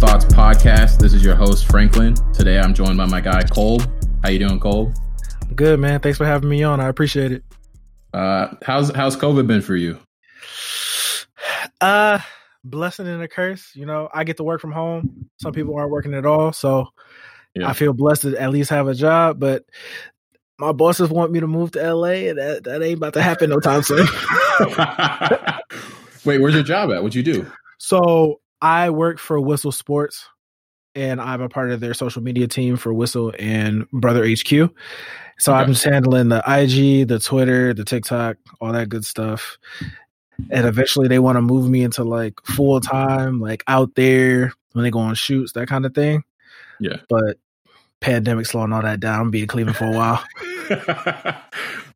Welcome to the Inexplicable Thoughts podcast. This is your host Franklin. Today I'm joined by my guy Cole. How you doing, Cole? Good man. Thanks for having me on. I appreciate it. Uh, how's how's COVID been for you? Uh, blessing and a curse. You know, I get to work from home. Some people aren't working at all, so yeah. I feel blessed to at least have a job. But my bosses want me to move to LA, and that, that ain't about to happen no time soon. Wait, where's your job at? What'd you do? So I work for Whistle Sports, and I'm a part of their social media team for Whistle and Brother HQ. So okay. I'm just handling the IG, the Twitter, the TikTok, all that good stuff. And eventually they want to move me into like full time, like out there when they go on shoots, that kind of thing. Yeah. But pandemic slowing all that down. I'm being Cleveland for a while.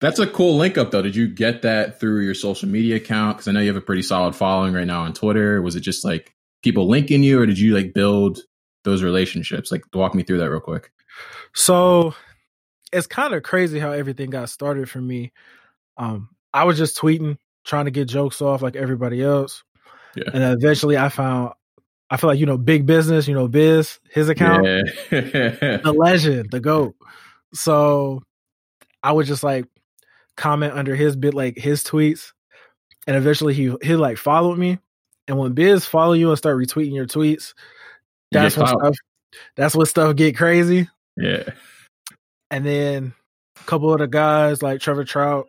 That's a cool link up though. Did you get that through your social media account? Because I know you have a pretty solid following right now on Twitter. Was it just like people linking you, or did you like build those relationships? Like, walk me through that real quick. So it's kind of crazy how everything got started for me. Um, I was just tweeting, trying to get jokes off like everybody else. Yeah. And eventually I found I feel like, you know, big business, you know, Biz, his account. Yeah. the legend, the GOAT. So I would just like comment under his bit like his tweets. And eventually he he like followed me. And when Biz follow you and start retweeting your tweets, that's when stuff that's when stuff get crazy. Yeah. And then a couple of the guys like Trevor Trout,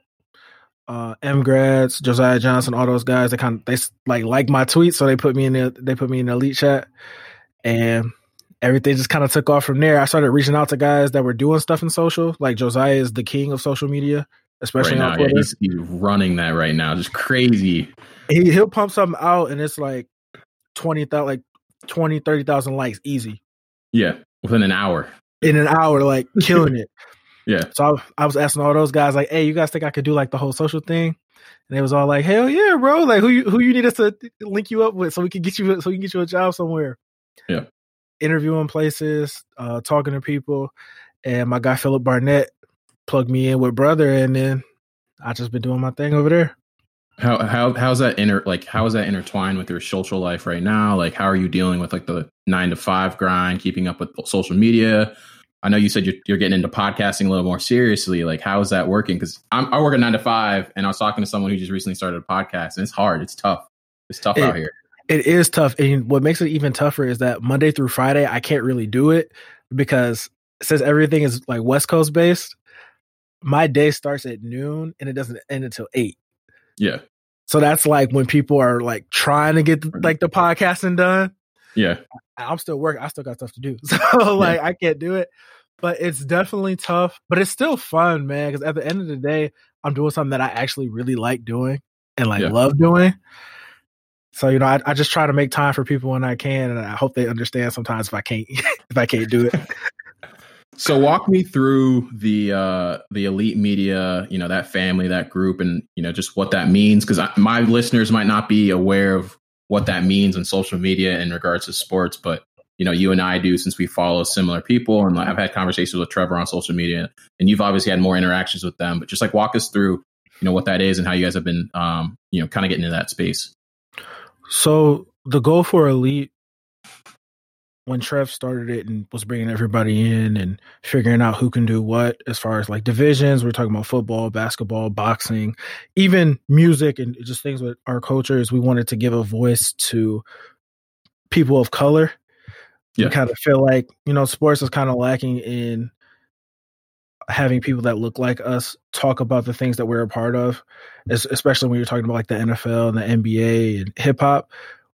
uh, M grads, Josiah Johnson, all those guys, they kind of they like like my tweets, so they put me in the they put me in the elite chat, and everything just kind of took off from there. I started reaching out to guys that were doing stuff in social, like Josiah is the king of social media, especially right now. Yeah, he's, he's, running that right now, just crazy. He he'll pump something out, and it's like twenty thousand, like 20, 30,000 likes, easy. Yeah, within an hour in an hour, like killing it. yeah. So I, I, was asking all those guys, like, "Hey, you guys think I could do like the whole social thing?" And they was all like, "Hell yeah, bro! Like, who you who you need us to link you up with so we can get you so we can get you a job somewhere." Yeah. Interviewing places, uh, talking to people, and my guy Philip Barnett plugged me in with brother, and then I just been doing my thing over there. How how how's that inter like how is that intertwined with your social life right now? Like how are you dealing with like the nine to five grind, keeping up with social media? I know you said you're, you're getting into podcasting a little more seriously. Like how is that working? Because I work a nine to five, and I was talking to someone who just recently started a podcast, and it's hard. It's tough. It's tough it, out here. It is tough, and what makes it even tougher is that Monday through Friday I can't really do it because since everything is like West Coast based, my day starts at noon and it doesn't end until eight. Yeah. So that's like when people are like trying to get like the podcasting done. Yeah. I'm still working. I still got stuff to do. So like yeah. I can't do it. But it's definitely tough, but it's still fun, man. Because at the end of the day, I'm doing something that I actually really like doing and like yeah. love doing. So you know, I, I, just try to make time for people when I can, and I hope they understand sometimes if I can't if I can't do it. So walk me through the uh, the elite media, you know, that family, that group, and you know, just what that means. Because my listeners might not be aware of what that means on social media in regards to sports, but you know, you and I do since we follow similar people, and I've had conversations with Trevor on social media, and you've obviously had more interactions with them. But just like walk us through, you know, what that is and how you guys have been, um, you know, kind of getting into that space. So the goal for elite when Trev started it and was bringing everybody in and figuring out who can do what as far as like divisions, we're talking about football, basketball, boxing, even music and just things with our culture is we wanted to give a voice to people of color. Yeah. We kind of feel like, you know, sports is kind of lacking in having people that look like us talk about the things that we're a part of, especially when you're talking about like the NFL and the NBA and hip hop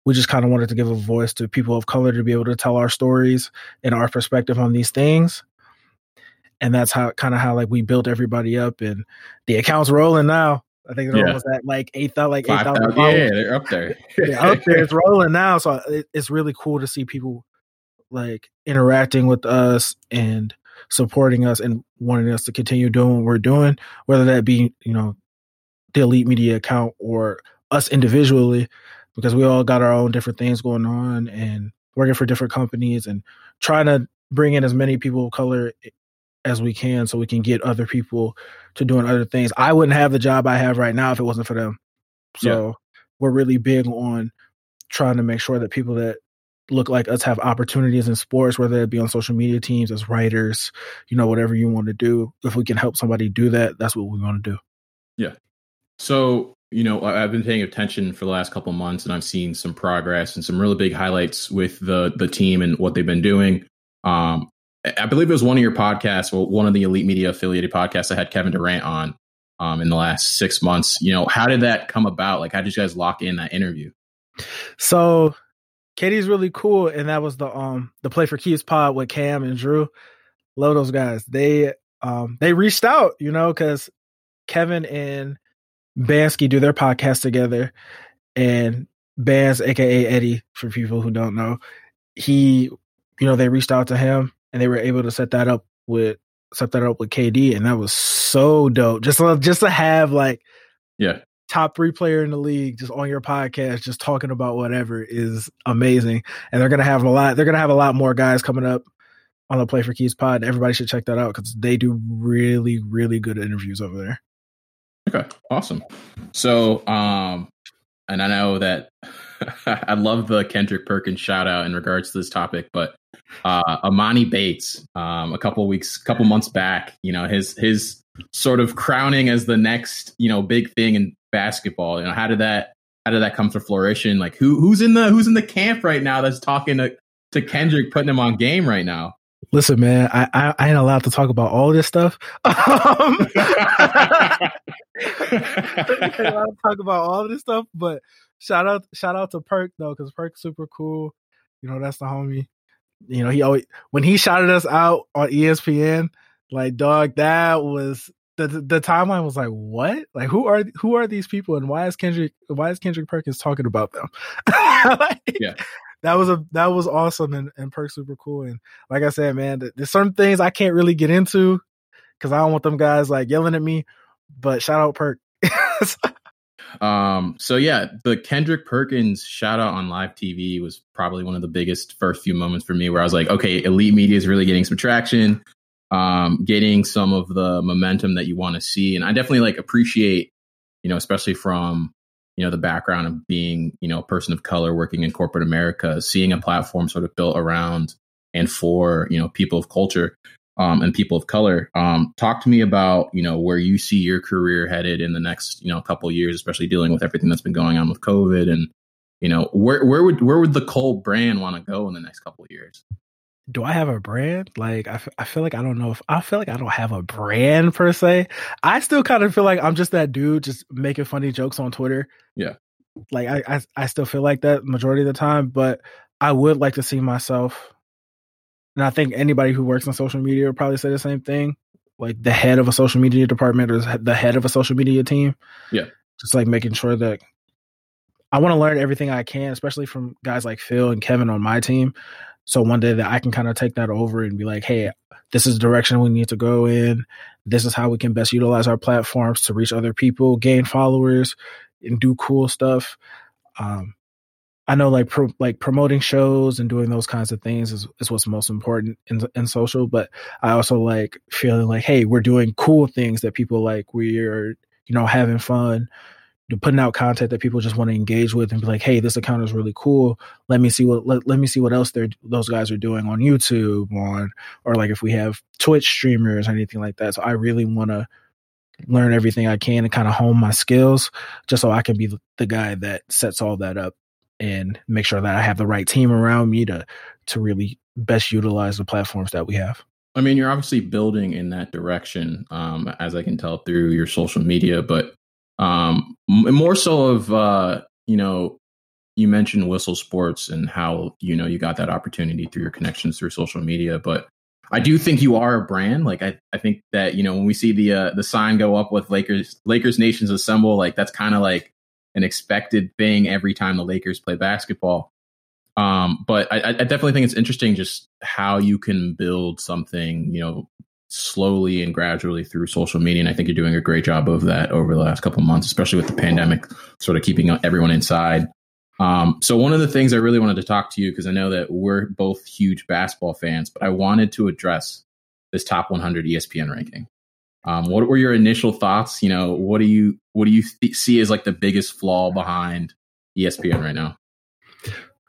we just kind of wanted to give a voice to people of color to be able to tell our stories and our perspective on these things. And that's how kind of how like we built everybody up and the accounts rolling now. I think they're yeah. almost at like 8000 like 8000 yeah they're up there. Yeah, up there it's rolling now so uh, it, it's really cool to see people like interacting with us and supporting us and wanting us to continue doing what we're doing whether that be you know the elite media account or us individually because we all got our own different things going on and working for different companies and trying to bring in as many people of color as we can so we can get other people to doing other things. I wouldn't have the job I have right now if it wasn't for them. So yeah. we're really big on trying to make sure that people that look like us have opportunities in sports, whether it be on social media teams, as writers, you know, whatever you want to do. If we can help somebody do that, that's what we want to do. Yeah. So, you know, I've been paying attention for the last couple months and I've seen some progress and some really big highlights with the the team and what they've been doing. Um, I believe it was one of your podcasts, well, one of the Elite Media affiliated podcasts I had Kevin Durant on um, in the last six months. You know, how did that come about? Like, how did you guys lock in that interview? So Katie's really cool, and that was the um the play for keys pod with Cam and Drew. Love those guys. They um they reached out, you know, because Kevin and Bansky do their podcast together, and Bans, aka Eddie, for people who don't know, he, you know, they reached out to him and they were able to set that up with set that up with KD, and that was so dope. Just just to have like, yeah, top three player in the league just on your podcast, just talking about whatever is amazing. And they're gonna have a lot. They're gonna have a lot more guys coming up on the Play for Keys pod. Everybody should check that out because they do really, really good interviews over there. Okay, awesome. So, um, and I know that I love the Kendrick Perkins shout out in regards to this topic, but uh, Emoni Bates, um, a couple weeks, couple months back, you know, his his sort of crowning as the next, you know, big thing in basketball. You know, how did that how did that come to fruition? Like who who's in the who's in the camp right now that's talking to, to Kendrick, putting him on game right now? Listen, man, I, I, I ain't allowed to talk about all this stuff. Um, I ain't allowed to talk about all this stuff, but shout out shout out to Perk though, because Perk's super cool. You know, that's the homie. You know, he always when he shouted us out on ESPN, like dog, that was the the timeline was like, what? Like who are who are these people and why is Kendrick why is Kendrick Perkins talking about them? like, yeah. That was a that was awesome and, and Perk super cool. And like I said, man, there's certain things I can't really get into because I don't want them guys like yelling at me. But shout out Perk. um so yeah the kendrick perkins shout out on live tv was probably one of the biggest first few moments for me where i was like okay elite media is really getting some traction um, getting some of the momentum that you want to see. And I definitely like appreciate, you know, especially from, you know, the background of being, you know, a person of color working in corporate America, seeing a platform sort of built around and for, you know, people of culture um, and people of color. Um, talk to me about, you know, where you see your career headed in the next, you know, couple years, especially dealing with everything that's been going on with COVID and, you know, where, where would, where would the Cole brand want to go in the next couple of years? Do I have a brand? Like, I, f- I feel like I don't know if I feel like I don't have a brand per se. I still kind of feel like I'm just that dude just making funny jokes on Twitter. Yeah. Like, I, I, I still feel like that majority of the time, but I would like to see myself. And I think anybody who works on social media would probably say the same thing. Like the head of a social media department or the head of a social media team. Yeah. Just like making sure that I want to learn everything I can, especially from guys like Phil and Kevin on my team. So one day that I can kind of take that over and be like, hey, this is the direction we need to go in. This is how we can best utilize our platforms to reach other people, gain followers, and do cool stuff. Um, I know like pro, like promoting shows and doing those kinds of things is, is what's most important in in social. But I also like feeling like, hey, we're doing cool things that people like. We're you know having fun putting out content that people just want to engage with and be like, hey, this account is really cool. Let me see what let, let me see what else they're those guys are doing on YouTube on or like if we have Twitch streamers or anything like that. So I really want to learn everything I can and kind of hone my skills just so I can be the guy that sets all that up and make sure that I have the right team around me to to really best utilize the platforms that we have. I mean, you're obviously building in that direction, um, as I can tell through your social media, but um, more so of uh, you know, you mentioned Whistle Sports and how you know you got that opportunity through your connections through social media, but I do think you are a brand. Like I, I think that you know when we see the uh, the sign go up with Lakers Lakers Nations Assemble, like that's kind of like an expected thing every time the Lakers play basketball. Um, but I, I definitely think it's interesting just how you can build something, you know, slowly and gradually through social media. And I think you're doing a great job of that over the last couple months, especially with the pandemic, sort of keeping everyone inside. Um, so one of the things I really wanted to talk to you because I know that we're both huge basketball fans, but I wanted to address this top 100 ESPN ranking. Um, what were your initial thoughts? You know, what do you what do you th- see as like the biggest flaw behind ESPN right now?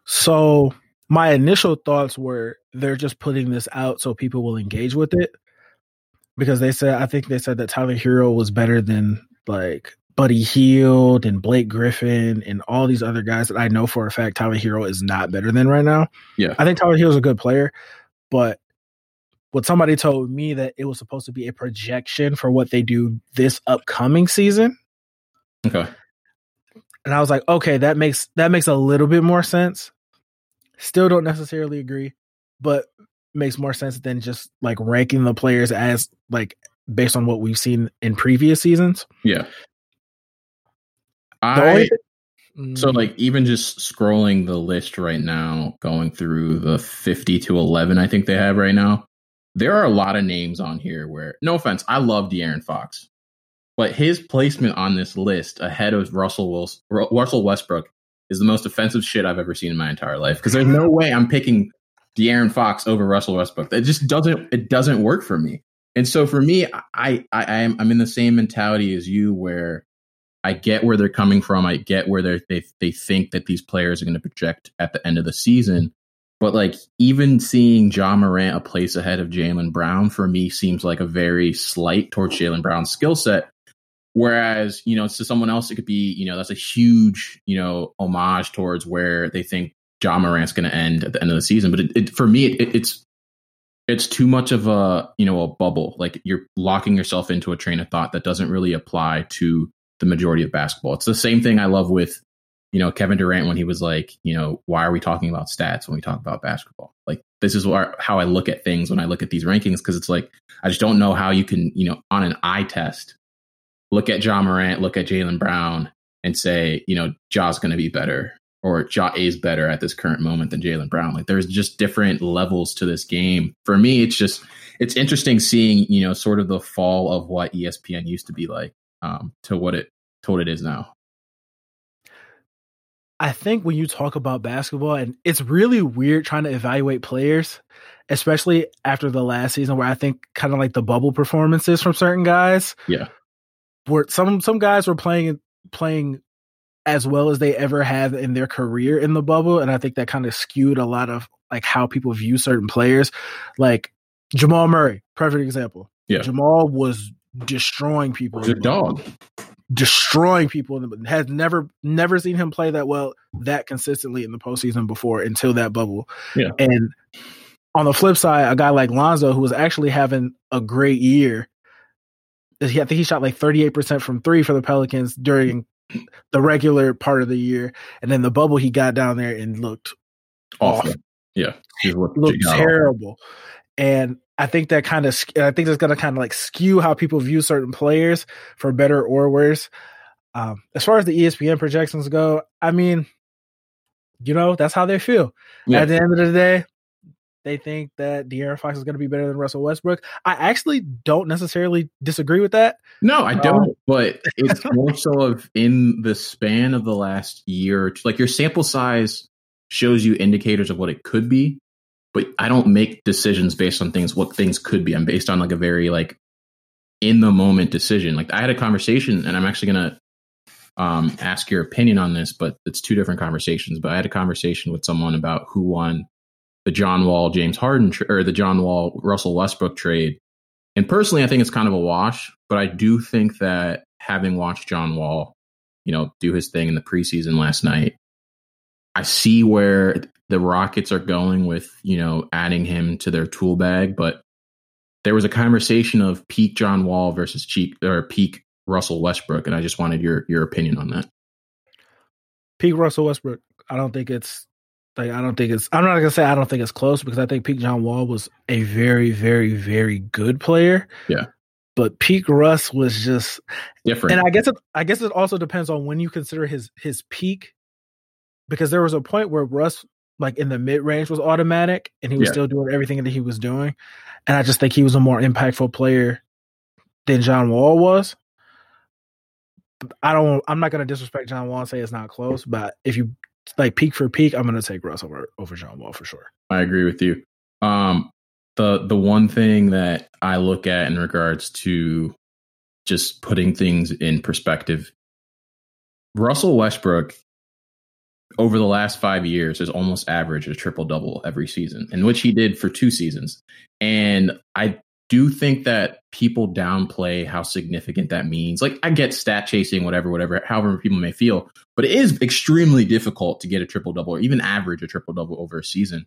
So my initial thoughts were they're just putting this out so people will engage with it because they said I think they said that Tyler Herro was better than like Buddy Hield and Blake Griffin and all these other guys that I know for a fact Tyler Herro is not better than right now. Yeah. I think Tyler Herro is a good player, but what somebody told me that it was supposed to be a projection for what they do this upcoming season. Okay. And I was like, okay, that makes that makes a little bit more sense. Still don't necessarily agree, but makes more sense than just like ranking the players as like based on what we've seen in previous seasons. Yeah. I so mm. like even just scrolling the list right now, going through the 50 to 11 I think they have right now. There are a lot of names on here where no offense, I love De'Aaron Fox. But his placement on this list ahead of Russell Wilson, Russell Westbrook is the most offensive shit I've ever seen in my entire life. Because there's no way I'm picking De'Aaron Fox over Russell Westbrook. It just doesn't it doesn't work for me. And so for me, I I am I'm in the same mentality as you where I get where they're coming from. I get where they they they think that these players are going to project at the end of the season. But like even seeing Ja Morant a place ahead of Jaylen Brown for me seems like a very slight towards Jaylen Brown's skill set. Whereas, you know, to someone else, it could be, you know, that's a huge, you know, homage towards where they think Ja Morant's going to end at the end of the season. But it, it, for me, it, it's it's too much of a you know a bubble. Like you're locking yourself into a train of thought that doesn't really apply to the majority of basketball. It's the same thing I love with you know Kevin Durant when he was like, you know, why are we talking about stats when we talk about basketball? Like this is how I look at things when I look at these rankings because it's like I just don't know how you can you know on an eye test look at Ja Morant, look at Jaylen Brown, and say you know Ja's going to be better or Ja is better at this current moment than Jaylen Brown. Like there's just different levels to this game. For me, it's just it's interesting seeing you know sort of the fall of what ESPN used to be like um, to what it to what it is now. I think when you talk about basketball, and it's really weird trying to evaluate players, especially after the last season, where I think kind of like the bubble performances from certain guys. Yeah, where some some guys were playing playing as well as they ever have in their career in the bubble. And I think that kind of skewed a lot of like how people view certain players. Like Jamal Murray, perfect example. Yeah. Jamal was destroying people. He's a dog. Destroying people has never never seen him play that well that consistently in the postseason before until that bubble. Yeah. And on the flip side, a guy like Lonzo, who was actually having a great year, I think he shot like 38% from three for the Pelicans during the regular part of the year, and then the bubble he got down there and looked awful. Off. Yeah, he looked, looked terrible. And I think that kind of, I think that's going to kind of like skew how people view certain players for better or worse. Um, as far as the ESPN projections go, I mean, you know, that's how they feel. Yeah. At the end of the day, they think that De'Aaron Fox is going to be better than Russell Westbrook. I actually don't necessarily disagree with that. No, I don't. Um, but it's more so of in the span of the last year, like your sample size shows you indicators of what it could be. But I don't make decisions based on things what things could be. I'm based on like a very like in the moment decision. Like I had a conversation, and I'm actually gonna um, ask your opinion on this, but it's two different conversations. But I had a conversation with someone about who won the John Wall James Harden tra- or the John Wall Russell Westbrook trade. And personally, I think it's kind of a wash, but I do think that having watched John Wall, you know, do his thing in the preseason last night, I see where the Rockets are going with, you know, adding him to their tool bag, but there was a conversation of peak John Wall versus cheap or peak Russell Westbrook, and I just wanted your your opinion on that. Peak Russell Westbrook. I don't think it's like I don't think it's. I'm not gonna say I don't think it's close because I think peak John Wall was a very, very, very good player. Yeah. But peak Russ was just different. And I guess it. I guess it also depends on when you consider his his peak, because there was a point where Russ, like in the mid range, was automatic, and he was yeah. still doing everything that he was doing. And I just think he was a more impactful player than John Wall was. I don't. I'm not going to disrespect John Wall and say it's not close, but if you like peak for peak, I'm to take Russ over over John Wall for sure. I agree with you. Um, the the one thing that I look at in regards to just putting things in perspective, Russell Westbrook over the last five years has almost averaged a triple double every season, in which he did for two seasons. And I do think that people downplay how significant that means. Like I get stat chasing, whatever, whatever, however people may feel, but it is extremely difficult to get a triple double or even average a triple double over a season.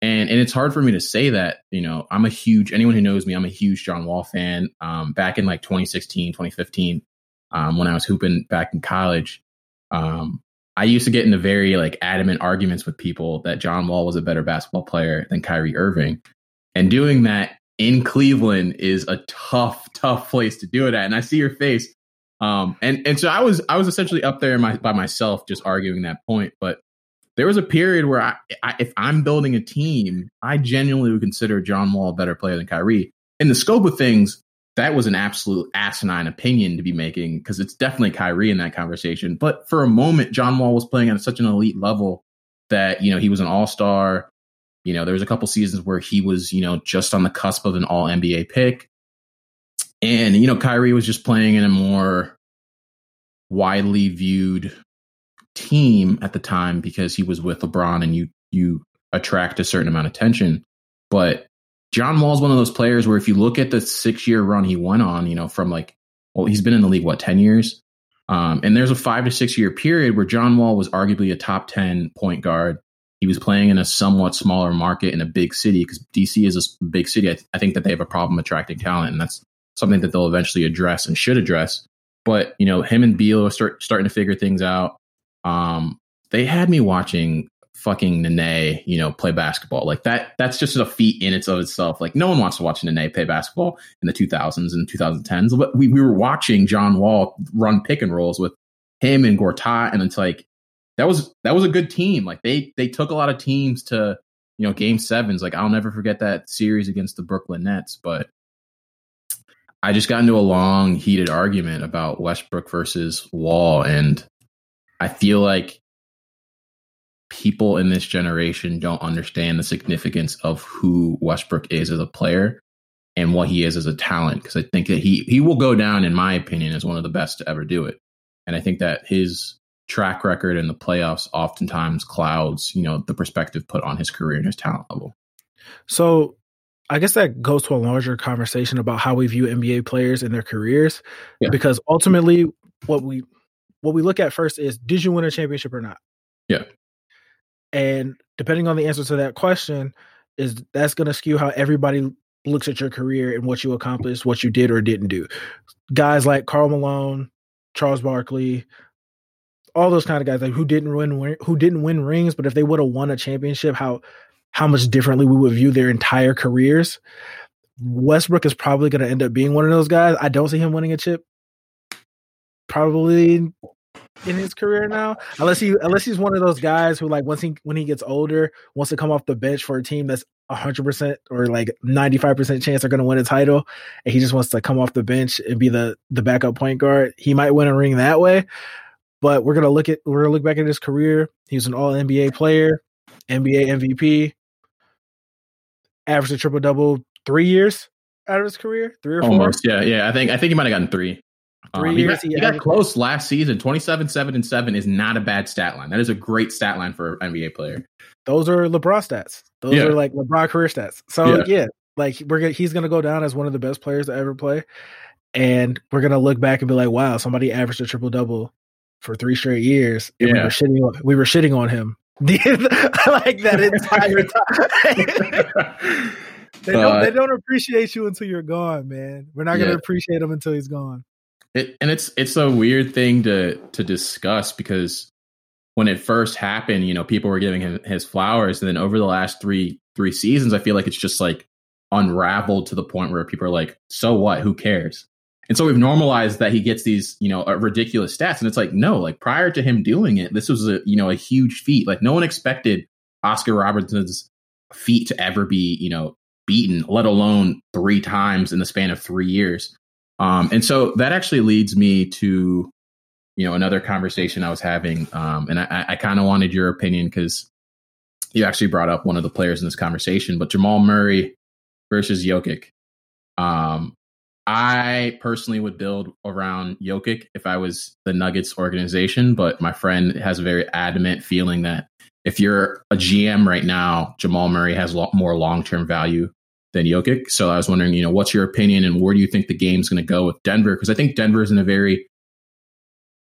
And and it's hard for me to say that, you know, I'm a huge anyone who knows me, I'm a huge John Wall fan. Um, back in like 2016, 2015, um, when I was hooping back in college, um, I used to get into very like adamant arguments with people that John Wall was a better basketball player than Kyrie Irving. And doing that in Cleveland is a tough, tough place to do it at. And I see your face. Um, and and so I was I was essentially up there my, by myself, just arguing that point. But there was a period where I, I, if I'm building a team, I genuinely would consider John Wall a better player than Kyrie. In the scope of things, that was an absolute asinine opinion to be making because it's definitely Kyrie in that conversation. But for a moment, John Wall was playing at such an elite level that, you know, he was an all star. You know, there was a couple seasons where he was, you know, just on the cusp of an all NBA pick. And, you know, Kyrie was just playing in a more widely viewed team at the time because he was with LeBron and you you attract a certain amount of attention. But John Wall is one of those players where if you look at the six year run he went on, you know, from like, well, he's been in the league, what, 10 years? Um, and there's a five to six year period where John Wall was arguably a top 10 point guard. He was playing in a somewhat smaller market in a big city because DC is a big city. I, th- I think that they have a problem attracting talent, and that's something that they'll eventually address and should address. But, you know, him and Beal are start, starting to figure things out. Um, they had me watching fucking Nene, you know, play basketball. Like that, that's just a feat in its of itself. Like no one wants to watch Nene play basketball in the 2000s and 2010s. But we, we were watching John Wall run pick and rolls with him and Gortat, and it's like that was that was a good team. Like they they took a lot of teams to you know game sevens. Like I'll never forget that series against the Brooklyn Nets. But I just got into a long heated argument about Westbrook versus Wall, and I feel like people in this generation don't understand the significance of who Westbrook is as a player and what he is as a talent. Because I think that he he will go down, in my opinion, as one of the best to ever do it. And I think that his track record in the playoffs oftentimes clouds, you know, the perspective put on his career and his talent level. So I guess that goes to a larger conversation about how we view NBA players in their careers. Yeah. Because ultimately what we what we look at first is did you win a championship or not? Yeah. And depending on the answer to that question, is that's going to skew how everybody looks at your career and what you accomplished, what you did or didn't do. Guys like Karl Malone, Charles Barkley, all those kind of guys like who didn't win who didn't win rings, but if they would have won a championship, how how much differently we would view their entire careers. Westbrook is probably going to end up being one of those guys. I don't see him winning a chip. Probably in his career now, unless he unless he's one of those guys who like once he when he gets older wants to come off the bench for a team that's hundred percent or like ninety five percent chance they're going to win a title, and he just wants to come off the bench and be the the backup point guard. He might win a ring that way, but we're gonna look at we're gonna look back at his career. He was an All NBA player, NBA MVP, averaged a triple double three years out of his career, three or Almost, four. Yeah, yeah. I think I think he might have gotten three. Three um, years. He got, he got close last season. 27, 7, and 7 is not a bad stat line. That is a great stat line for an NBA player. Those are LeBron stats. Those yeah. are like LeBron career stats. So, yeah, yeah like we're gonna, he's going to go down as one of the best players to ever play. And we're going to look back and be like, wow, somebody averaged a triple double for three straight years. Yeah. we were shitting on, we were shitting on him. like that entire time. they don't they don't appreciate you until you're gone, man. We're not gonna appreciate him until he's gone. It, and it's it's a weird thing to to discuss because when it first happened, you know, people were giving him his flowers, and then over the last three three seasons, I feel like it's just like unraveled to the point where people are like, "So what? Who cares?" And so we've normalized that he gets these, you know, uh, ridiculous stats, and it's like, no, like prior to him doing it, this was a you know a huge feat. Like no one expected Oscar Robertson's feat to ever be, you know, beaten, let alone three times in the span of three years. Um, and so that actually leads me to, you know, another conversation I was having. Um, and I, I kind of wanted your opinion because you actually brought up one of the players in this conversation, but Jamal Murray versus Jokic. Um, I personally would build around Jokic if I was the Nuggets organization, but my friend has a very adamant feeling that if you're a GM right now, Jamal Murray has a lot more long term value than Jokic. So I was wondering, you know, what's your opinion and where do you think the game's going to go with Denver? Because I think Denver's in a very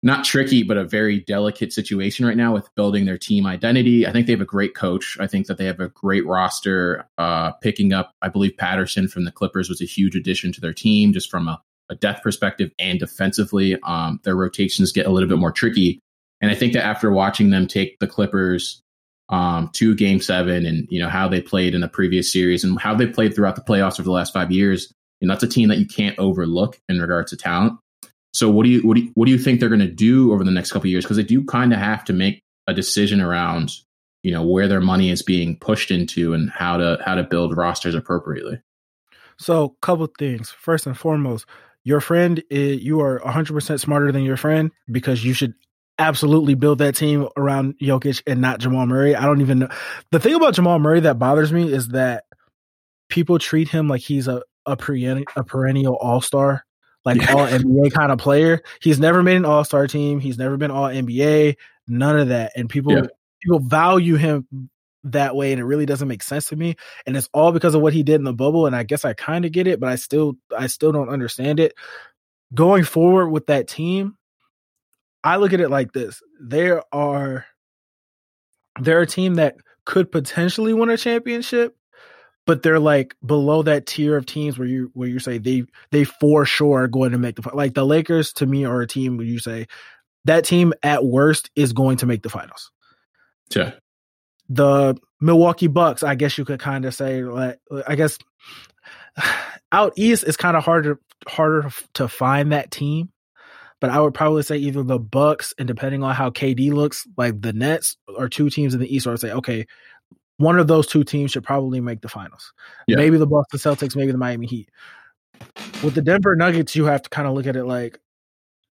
not tricky, but a very delicate situation right now with building their team identity. I think they have a great coach. I think that they have a great roster. Uh, picking up, I believe Patterson from the Clippers was a huge addition to their team, just from a, a depth perspective and defensively. Um, their rotations get a little bit more tricky. And I think that after watching them take the Clippers um, to game seven and, you know, how they played in the previous series and how they played throughout the playoffs over the last five years, and that's a team that you can't overlook in regards to talent. So what do you what do you, what do you think they're going to do over the next couple years? Because they do kind of have to make a decision around you know where their money is being pushed into and how to how to build rosters appropriately. So, a couple things. First and foremost, your friend is, you are 100% smarter than your friend because you should absolutely build that team around Jokic and not Jamal Murray. I don't even know. The thing about Jamal Murray that bothers me is that people treat him like he's a a, perennial, a perennial all-star like yeah. all NBA kind of player. He's never made an All Star team. He's never been All NBA. None of that. And people yeah. people value him that way, and it really doesn't make sense to me. And it's all because of what he did in the bubble. And I guess I kind of get it, but I still I still don't understand it. Going forward with that team, I look at it like this: there are they're a team that could potentially win a championship, but they're like below that tier of teams where you where you say they they for sure are going to make the like the Lakers to me are a team where you say that team at worst is going to make the finals. Yeah. The Milwaukee Bucks, I guess you could kind of say like I guess out east is kind of harder harder to find that team. But I would probably say either the Bucks and depending on how KD looks, like the Nets are two teams in the East. Or I'd say, okay, one of those two teams should probably make the finals. Yeah. Maybe the Boston Celtics, maybe the Miami Heat. With the Denver Nuggets, you have to kind of look at it like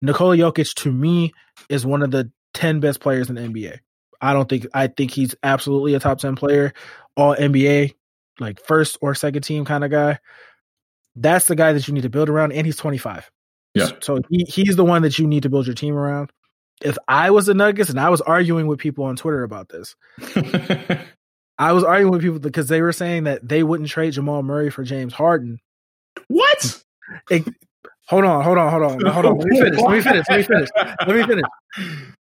Nikola Jokic to me is one of the 10 best players in the NBA. I don't think I think he's absolutely a top 10 player, all NBA, like first or second team kind of guy. That's the guy that you need to build around and he's 25. Yeah. So he, he's the one that you need to build your team around. If I was the Nuggets and I was arguing with people on Twitter about this, I was arguing with people because they were saying that they wouldn't trade Jamal Murray for James Harden. What? It, hold on, hold on, hold on, hold on. Let me finish. Let me finish. Let me finish. Let me finish.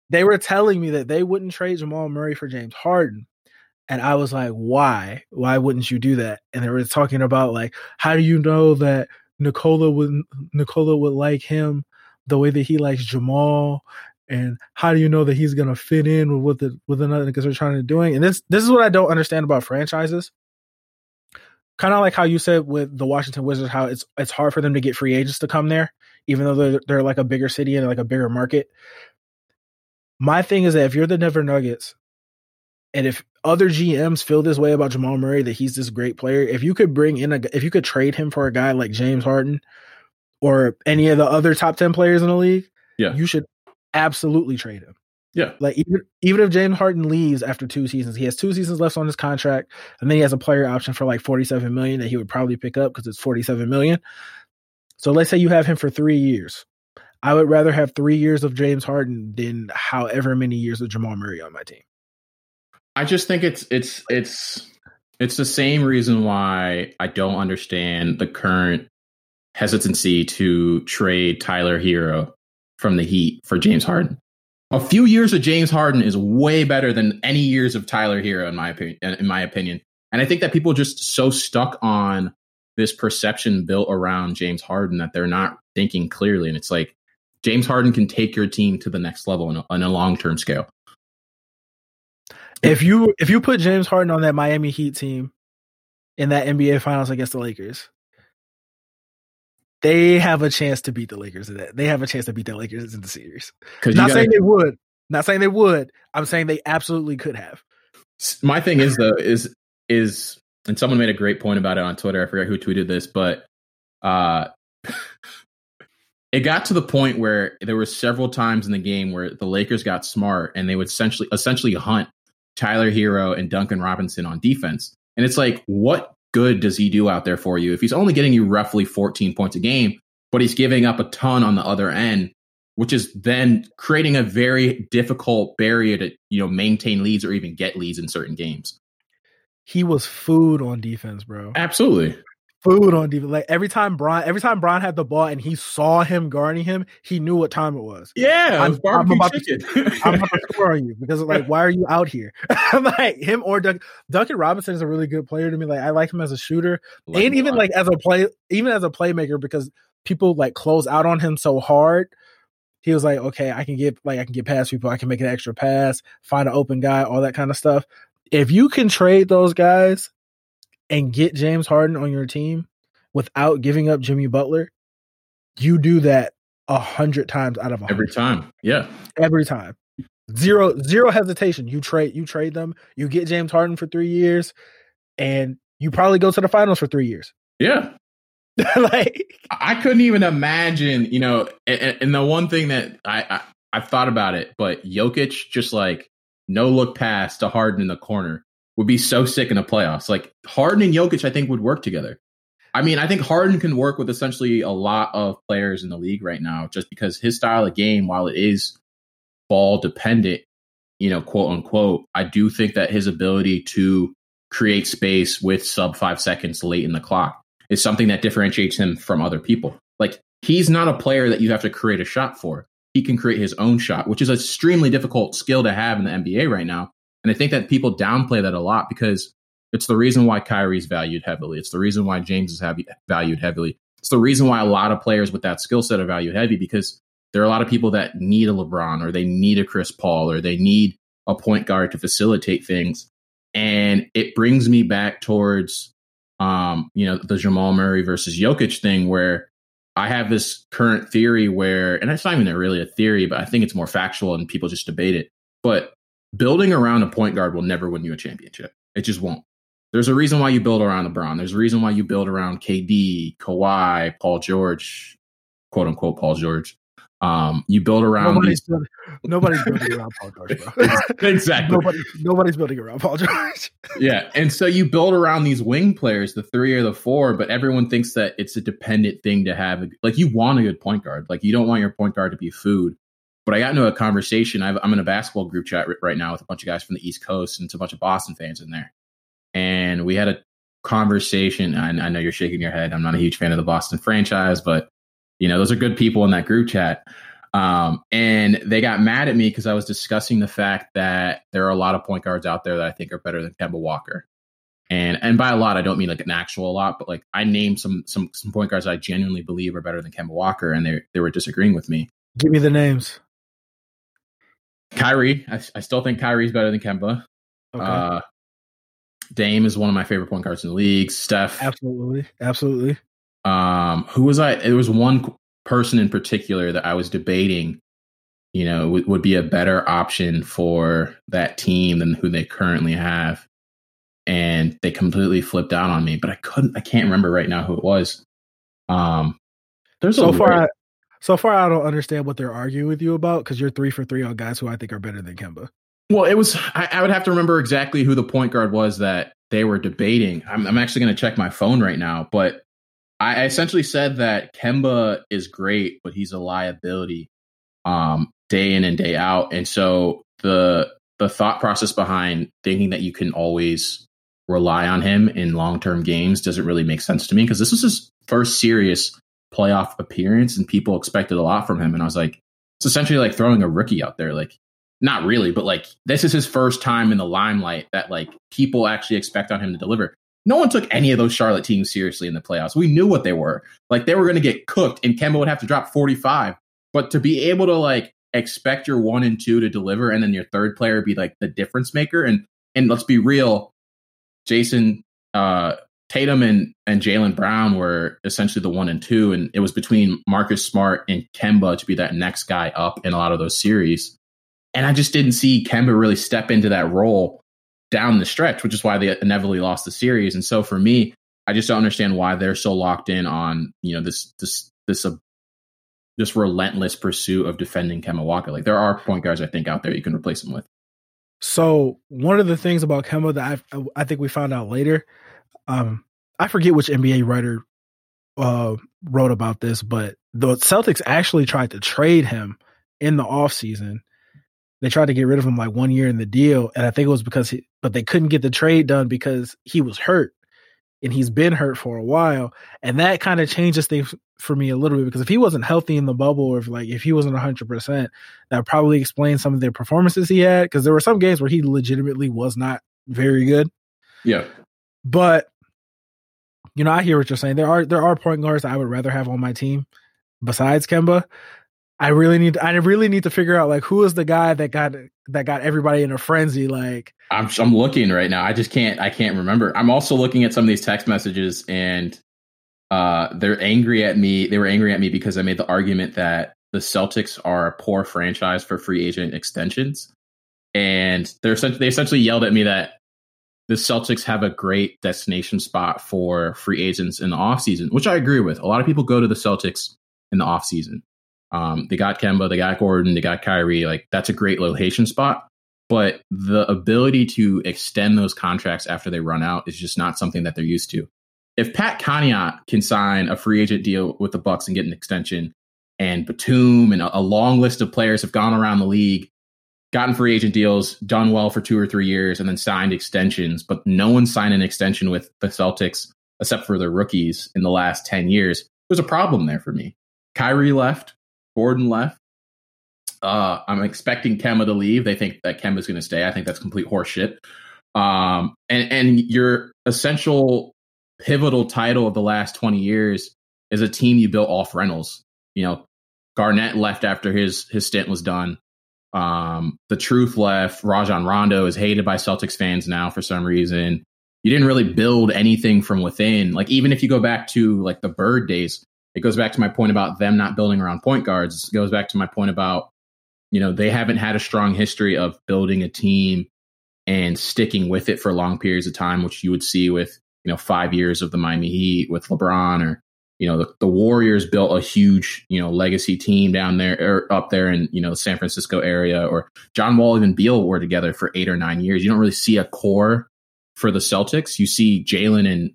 They were telling me that they wouldn't trade Jamal Murray for James Harden. And I was like, why? Why wouldn't you do that? And they were talking about like, how do you know that Nikola would Nikola would like him the way that he likes Jamal? And how do you know that he's going to fit in with what the with another because they're trying to doing? And this this is what i don't understand about franchises. Kind of like how you said with the washington wizards how it's it's hard for them to get free agents to come there even though they're, they're like a bigger city and like a bigger market. My thing is that if you're the denver nuggets and if other gms feel this way about jamal murray that he's this great player if you could bring in a if you could trade him for a guy like james harden or any of the other top 10 players in the league yeah. you should absolutely trade him. Yeah. Like even even if James Harden leaves after two seasons, he has two seasons left on his contract, and then he has a player option for like forty seven million that he would probably pick up because it's forty seven million. So let's say you have him for three years. I would rather have three years of James Harden than however many years of Jamal Murray on my team. I just think it's it's it's it's the same reason why I don't understand the current hesitancy to trade Tyler Herro from the Heat for James Harden. A few years of James Harden is way better than any years of Tyler Herro in my opinion. In my opinion, and I think that people are just so stuck on this perception built around James Harden that they're not thinking clearly. And it's like James Harden can take your team to the next level on a, on a long term scale. If you if you put James Harden on that Miami Heat team in that NBA Finals against the Lakers, they have a chance to beat the Lakers in that. They have a chance to beat the Lakers in the series. Not gotta, saying they would. Not saying they would. I'm saying they absolutely could have. My thing is though is is and someone made a great point about it on Twitter. I forget who tweeted this, but uh it got to the point where there were several times in the game where the Lakers got smart and they would essentially essentially hunt Tyler Herro and Duncan Robinson on defense. And it's like, what good does he do out there for you? If he's only getting you roughly 14 points a game, but he's giving up a ton on the other end, which is then creating a very difficult barrier to you know maintain leads or even get leads in certain games. He was food on defense, bro. Absolutely food on defense. Like every time Brian, every time Brian had the ball and he saw him guarding him, he knew what time it was. Yeah, I'm, I'm about chicken. to, I'm about to score on you because like, why are you out here? like him or Duncan, Duncan Robinson is a really good player to me. Like I like him as a shooter like and even like as a play, even as a playmaker because people like close out on him so hard. He was like, okay, I can get like I can get past people, I can make an extra pass, find an open guy, all that kind of stuff. If you can trade those guys and get James Harden on your team without giving up Jimmy Butler, you do that a hundred times out of a every time. Yeah, every time. Zero zero hesitation. You trade you trade them. You get James Harden for three years, and you probably go to the finals for three years. Yeah. like I couldn't even imagine, you know, and, and the one thing that I, I I've thought about it, but Jokic just like no look pass to Harden in the corner would be so sick in the playoffs. Like Harden and Jokic, I think would work together. I mean, I think Harden can work with essentially a lot of players in the league right now, just because his style of game, while it is ball dependent, you know, quote unquote, I do think that his ability to create space with sub five seconds late in the clock is something that differentiates him from other people. Like he's not a player that you have to create a shot for. He can create his own shot, which is an extremely difficult skill to have in the NBA right now and I think that people downplay that a lot because it's the reason why Kyrie's valued heavily. It's the reason why James is valued heavily. It's the reason why a lot of players with that skill set are valued heavy because there are a lot of people that need a LeBron or they need a Chris Paul or they need a point guard to facilitate things. And it brings me back towards, um, you know, the Jamal Murray versus Jokic thing where I have this current theory where, and it's not even really a theory, but I think it's more factual and people just debate it. But building around a point guard will never win you a championship. It just won't. There's a reason why you build around LeBron. There's a reason why you build around KD, Kawhi, Paul George, quote unquote Paul George. Um, you build around nobody's, these... building, nobody's building around Paul George, bro. exactly. Nobody, nobody's building around Paul George. yeah, and so you build around these wing players, the three or the four, but everyone thinks that it's a dependent thing to have. Like you want a good point guard. Like you don't want your point guard to be food. But I got into a conversation. i am in a basketball group chat right now with a bunch of guys from the East Coast and it's a bunch of Boston fans in there. And we had a conversation. I, I know you're shaking your head. I'm not a huge fan of the Boston franchise, but you know those are good people in that group chat. Um, and they got mad at me because I was discussing the fact that there are a lot of point guards out there that I think are better than Kemba Walker. And and by a lot, I don't mean like an actual lot, but like I named some some some point guards I genuinely believe are better than Kemba Walker, and they they were disagreeing with me. Give me the names. Kyrie, I, I still think Kyrie's better than Kemba. Okay. Uh, Dame is one of my favorite point guards in the league. Steph, absolutely, absolutely. Um, who was I? It was one person in particular that I was debating. You know, would, would be a better option for that team than who they currently have, and they completely flipped out on me. But I couldn't. I can't remember right now who it was. Um, there's so far. So far, I don't understand what they're arguing with you about because you're three for three on guys who I think are better than Kemba. Well, it was. I, I would have to remember exactly who the point guard was that they were debating. I'm, I'm actually going to check my phone right now, but I essentially said that Kemba is great, but he's a liability um, day in and day out. And so the the thought process behind thinking that you can always rely on him in long term games doesn't really make sense to me because this was his first serious playoff appearance and people expected a lot from him. And I was like, it's essentially like throwing a rookie out there. Like, not really, but like this is his first time in the limelight that like people actually expect on him to deliver. No one took any of those Charlotte teams seriously in the playoffs. We knew what they were. Like they were going to get cooked and Kemba would have to drop 45. But to be able to like expect your one and two to deliver and then your third player be like the difference maker and and let's be real, Jayson uh Tatum and, and Jaylen Brown were essentially the one and two, and it was between Marcus Smart and Kemba to be that next guy up in a lot of those series. And I just didn't see Kemba really step into that role down the stretch, which is why they inevitably lost the series. And so for me, I just don't understand why they're so locked in on you know this this this uh, this relentless pursuit of defending Kemba Walker. Like there are point guards I think out there you can replace him with. So one of the things about Kemba that I I think we found out later um, I forget which NBA writer uh, wrote about this, but the Celtics actually tried to trade him in the offseason. They tried to get rid of him like one year in the deal. And I think it was because he, but they couldn't get the trade done because he was hurt and he's been hurt for a while. And that kind of changes things for me a little bit because if he wasn't healthy in the bubble or if like if he wasn't 100%, that probably explains some of the performances he had because there were some games where he legitimately was not very good. Yeah. But you know, I hear what you're saying. There are there are point guards I would rather have on my team besides Kemba. I really need I really need to figure out like who is the guy that got that got everybody in a frenzy like I'm I'm looking right now. I just can't I can't remember. I'm also looking at some of these text messages and uh they're angry at me. They were angry at me because I made the argument that the Celtics are a poor franchise for free agent extensions. And they're they essentially yelled at me that the Celtics have a great destination spot for free agents in the offseason, which I agree with. A lot of people go to the Celtics in the offseason. Um, they got Kemba, they got Gordon, they got Kyrie. Like that's a great location spot. But the ability to extend those contracts after they run out is just not something that they're used to. If Pat Connaughton can sign a free agent deal with the Bucks and get an extension, and Batum and a, a long list of players have gone around the league gotten free agent deals, done well for two or three years, and then signed extensions. But no one signed an extension with the Celtics except for the rookies in the last 10 years. There's a problem there for me. Kyrie left, Gordon left. Uh, I'm expecting Kemba to leave. They think that Kemba's going to stay. I think that's complete horseshit. Um, and, and your essential pivotal title of the last 20 years is a team you built off rentals. You know, Garnett left after his his stint was done. Um, the truth left. Rajon Rondo is hated by Celtics fans now for some reason. You didn't really build anything from within. Like even if you go back to like the Bird days, it goes back to my point about them not building around point guards. It goes back to my point about you know they haven't had a strong history of building a team and sticking with it for long periods of time, which you would see with you know five years of the Miami Heat with LeBron or you know, the, the, Warriors built a huge, you know, legacy team down there or er, up there in, you know, the San Francisco area or John Wall and Beal were together for eight or nine years. You don't really see a core for the Celtics. You see Jaylen and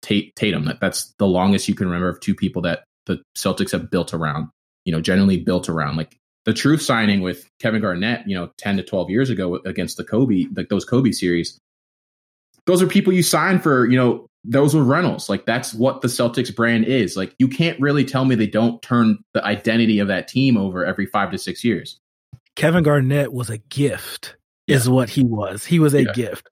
Tatum. That, that's the longest you can remember of two people that the Celtics have built around, you know, generally built around. Like the truth signing with Kevin Garnett, you know, 10 to 12 years ago against the Kobe, like those Kobe series. Those are people you sign for, you know, those were rentals. Like that's what the Celtics brand is. Like you can't really tell me they don't turn the identity of that team over every five to six years. Kevin Garnett was a gift, yeah. is what he was. He was a yeah. gift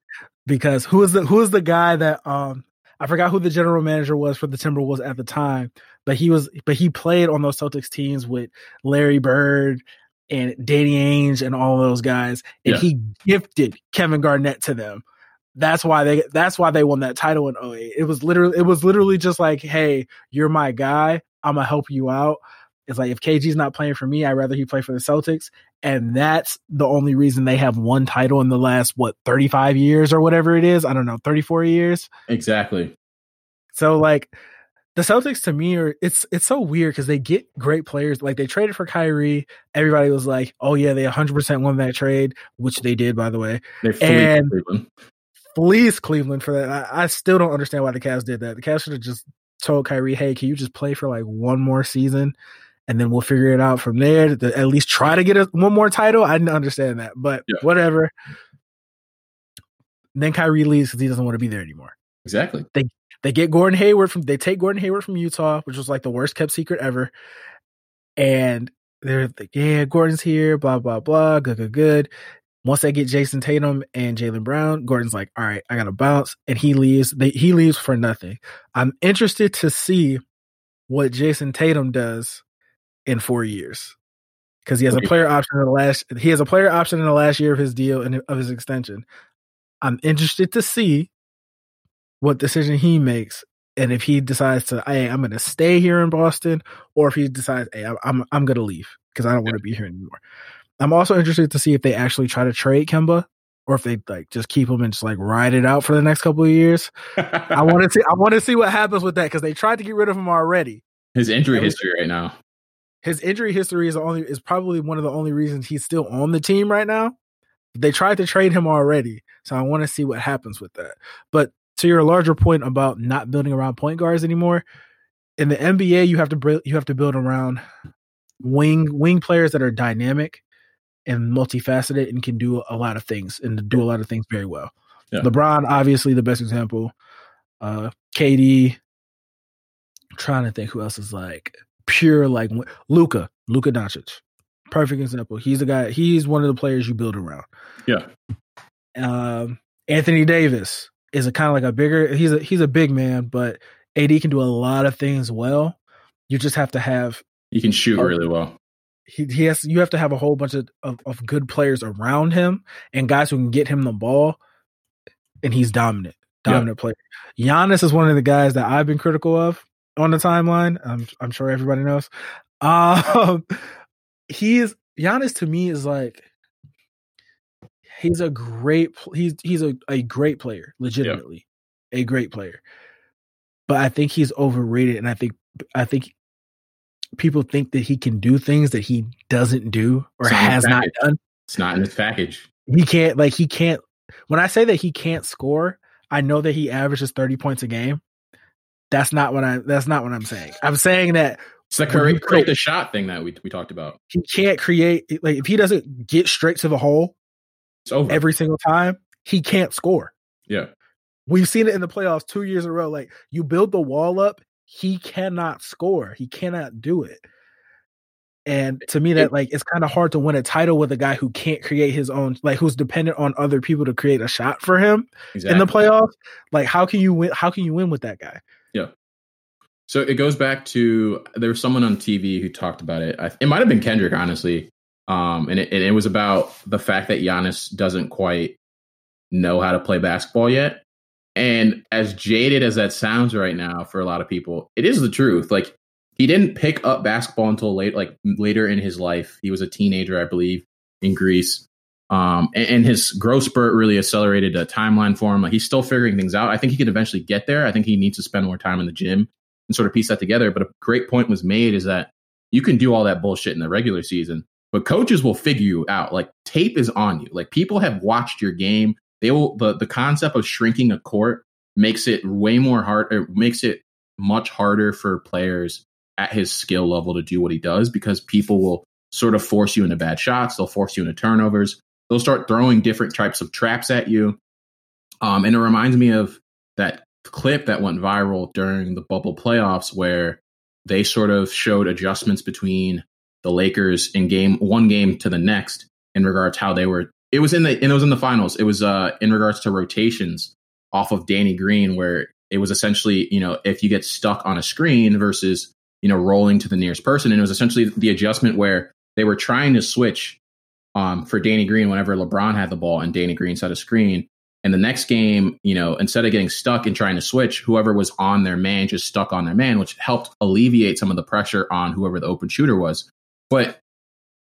because who is the who is the guy that um I forgot who the general manager was for the Timberwolves at the time, but he was but he played on those Celtics teams with Larry Bird and Danny Ainge and all those guys, and yeah. he gifted Kevin Garnett to them that's why they that's why they won that title in 08. It was literally it was literally just like, hey, you're my guy. I'm gonna help you out. It's like if KG's not playing for me, I'd rather he play for the Celtics. And that's the only reason they have one title in the last what 35 years or whatever it is. I don't know, 34 years. Exactly. So like the Celtics to me are it's it's so weird because they get great players. Like they traded for Kyrie. Everybody was like, "Oh yeah, they 100 percent won that trade," which they did, by the way. They and fleece Cleveland for that. I, I, still don't understand why the Cavs did that. The Cavs should have just told Kyrie, "Hey, can you just play for like one more season, and then we'll figure it out from there. To at least try to get a, one more title." I didn't understand that, but yeah. whatever. then Kyrie leaves because he doesn't want to be there anymore. Exactly. They they get Gordon Hayward from they take Gordon Hayward from Utah, which was like the worst kept secret ever, and they're like, yeah, Gordon's here, blah blah blah, good good good. Once they get Jayson Tatum and Jaylen Brown, Gordon's like, all right, I gotta bounce, and he leaves. They, he leaves for nothing. I'm interested to see what Jayson Tatum does in four years because he has a player option in the last. He has a player option in the last year of his deal and of his extension. I'm interested to see what decision he makes and if he decides to, hey, I'm going to stay here in Boston, or if he decides, hey, I'm I'm going to leave because I don't want to be here anymore. I'm also interested to see if they actually try to trade Kemba or if they like just keep him and just like ride it out for the next couple of years. I want to see I want to see what happens with that because they tried to get rid of him already. His injury history right now. His injury history is only is probably one of the only reasons he's still on the team right now. They tried to trade him already, so I want to see what happens with that. But to your larger point about not building around point guards anymore, in the NBA, you have to you have to build around wing wing players that are dynamic and multifaceted and can do a lot of things and do a lot of things very well. Yeah. LeBron, obviously, the best example. Uh, KD. trying to think who else is like pure like Luca, Luka Doncic. Perfect example. He's a guy. He's one of the players you build around. Yeah. Um, Anthony Davis is a kind of like a bigger. He's a he's a big man, but AD can do a lot of things well. You just have to have. He can shoot really well. He, he has. You have to have a whole bunch of, of, of good players around him and guys who can get him the ball, and he's dominant, dominant player. Giannis is one of the guys that I've been critical of on the timeline. I'm I'm sure everybody knows. Um, he is Giannis to me is like he's a great he's he's a, a great player, legitimately. A great player. But I think he's overrated and I think I think people think that he can do things that he doesn't do or has not done. It's not in his package. He can't like he can't when I say that he can't score, I know that he averages 30 points a game. That's not what I that's not what I'm saying. I'm saying that it's the create, create the shot thing that we we talked about. He can't create like if he doesn't get straight to the hole it's over. every single time, he can't score. Yeah. We've seen it in the playoffs two years in a row. Like you build the wall up, he cannot score. He cannot do it. And to me, that like it's kind of hard to win a title with a guy who can't create his own, like who's dependent on other people to create a shot for him exactly. in the playoffs. Like, how can you win? How can you win with that guy? Yeah. So it goes back to there was someone on TV who talked about it. It might have been Kendrick, honestly, um, and it, and it was about the fact that Giannis doesn't quite know how to play basketball yet. And as jaded as that sounds right now for a lot of people, it is the truth. Like he didn't pick up basketball until late, like later in his life. He was a teenager, I believe, in Greece. Um, and, and, his growth spurt really accelerated a timeline for him. Like he's still figuring things out. I think he could eventually get there. I think he needs to spend more time in the gym and sort of piece that together. But a great point was made is that you can do all that bullshit in the regular season, but coaches will figure you out. Like tape is on you. Like people have watched your game. They will the the concept of shrinking a court makes it way more hard or makes it much harder for players at his skill level to do what he does because people will sort of force you into bad shots. They'll force you into turnovers. They'll start throwing different types of traps at you. Um, and it reminds me of that clip that went viral during the bubble playoffs where they sort of showed adjustments between the Lakers in game one game to the next in regards how they were. It was in the and it was in the finals. It was uh, in regards to rotations off of Danny Green, where it was essentially you know if you get stuck on a screen versus you know rolling to the nearest person, and it was essentially the adjustment where they were trying to switch um, for Danny Green whenever LeBron had the ball and Danny Green set a screen. And the next game, you know, instead of getting stuck and trying to switch, whoever was on their man just stuck on their man, which helped alleviate some of the pressure on whoever the open shooter was. But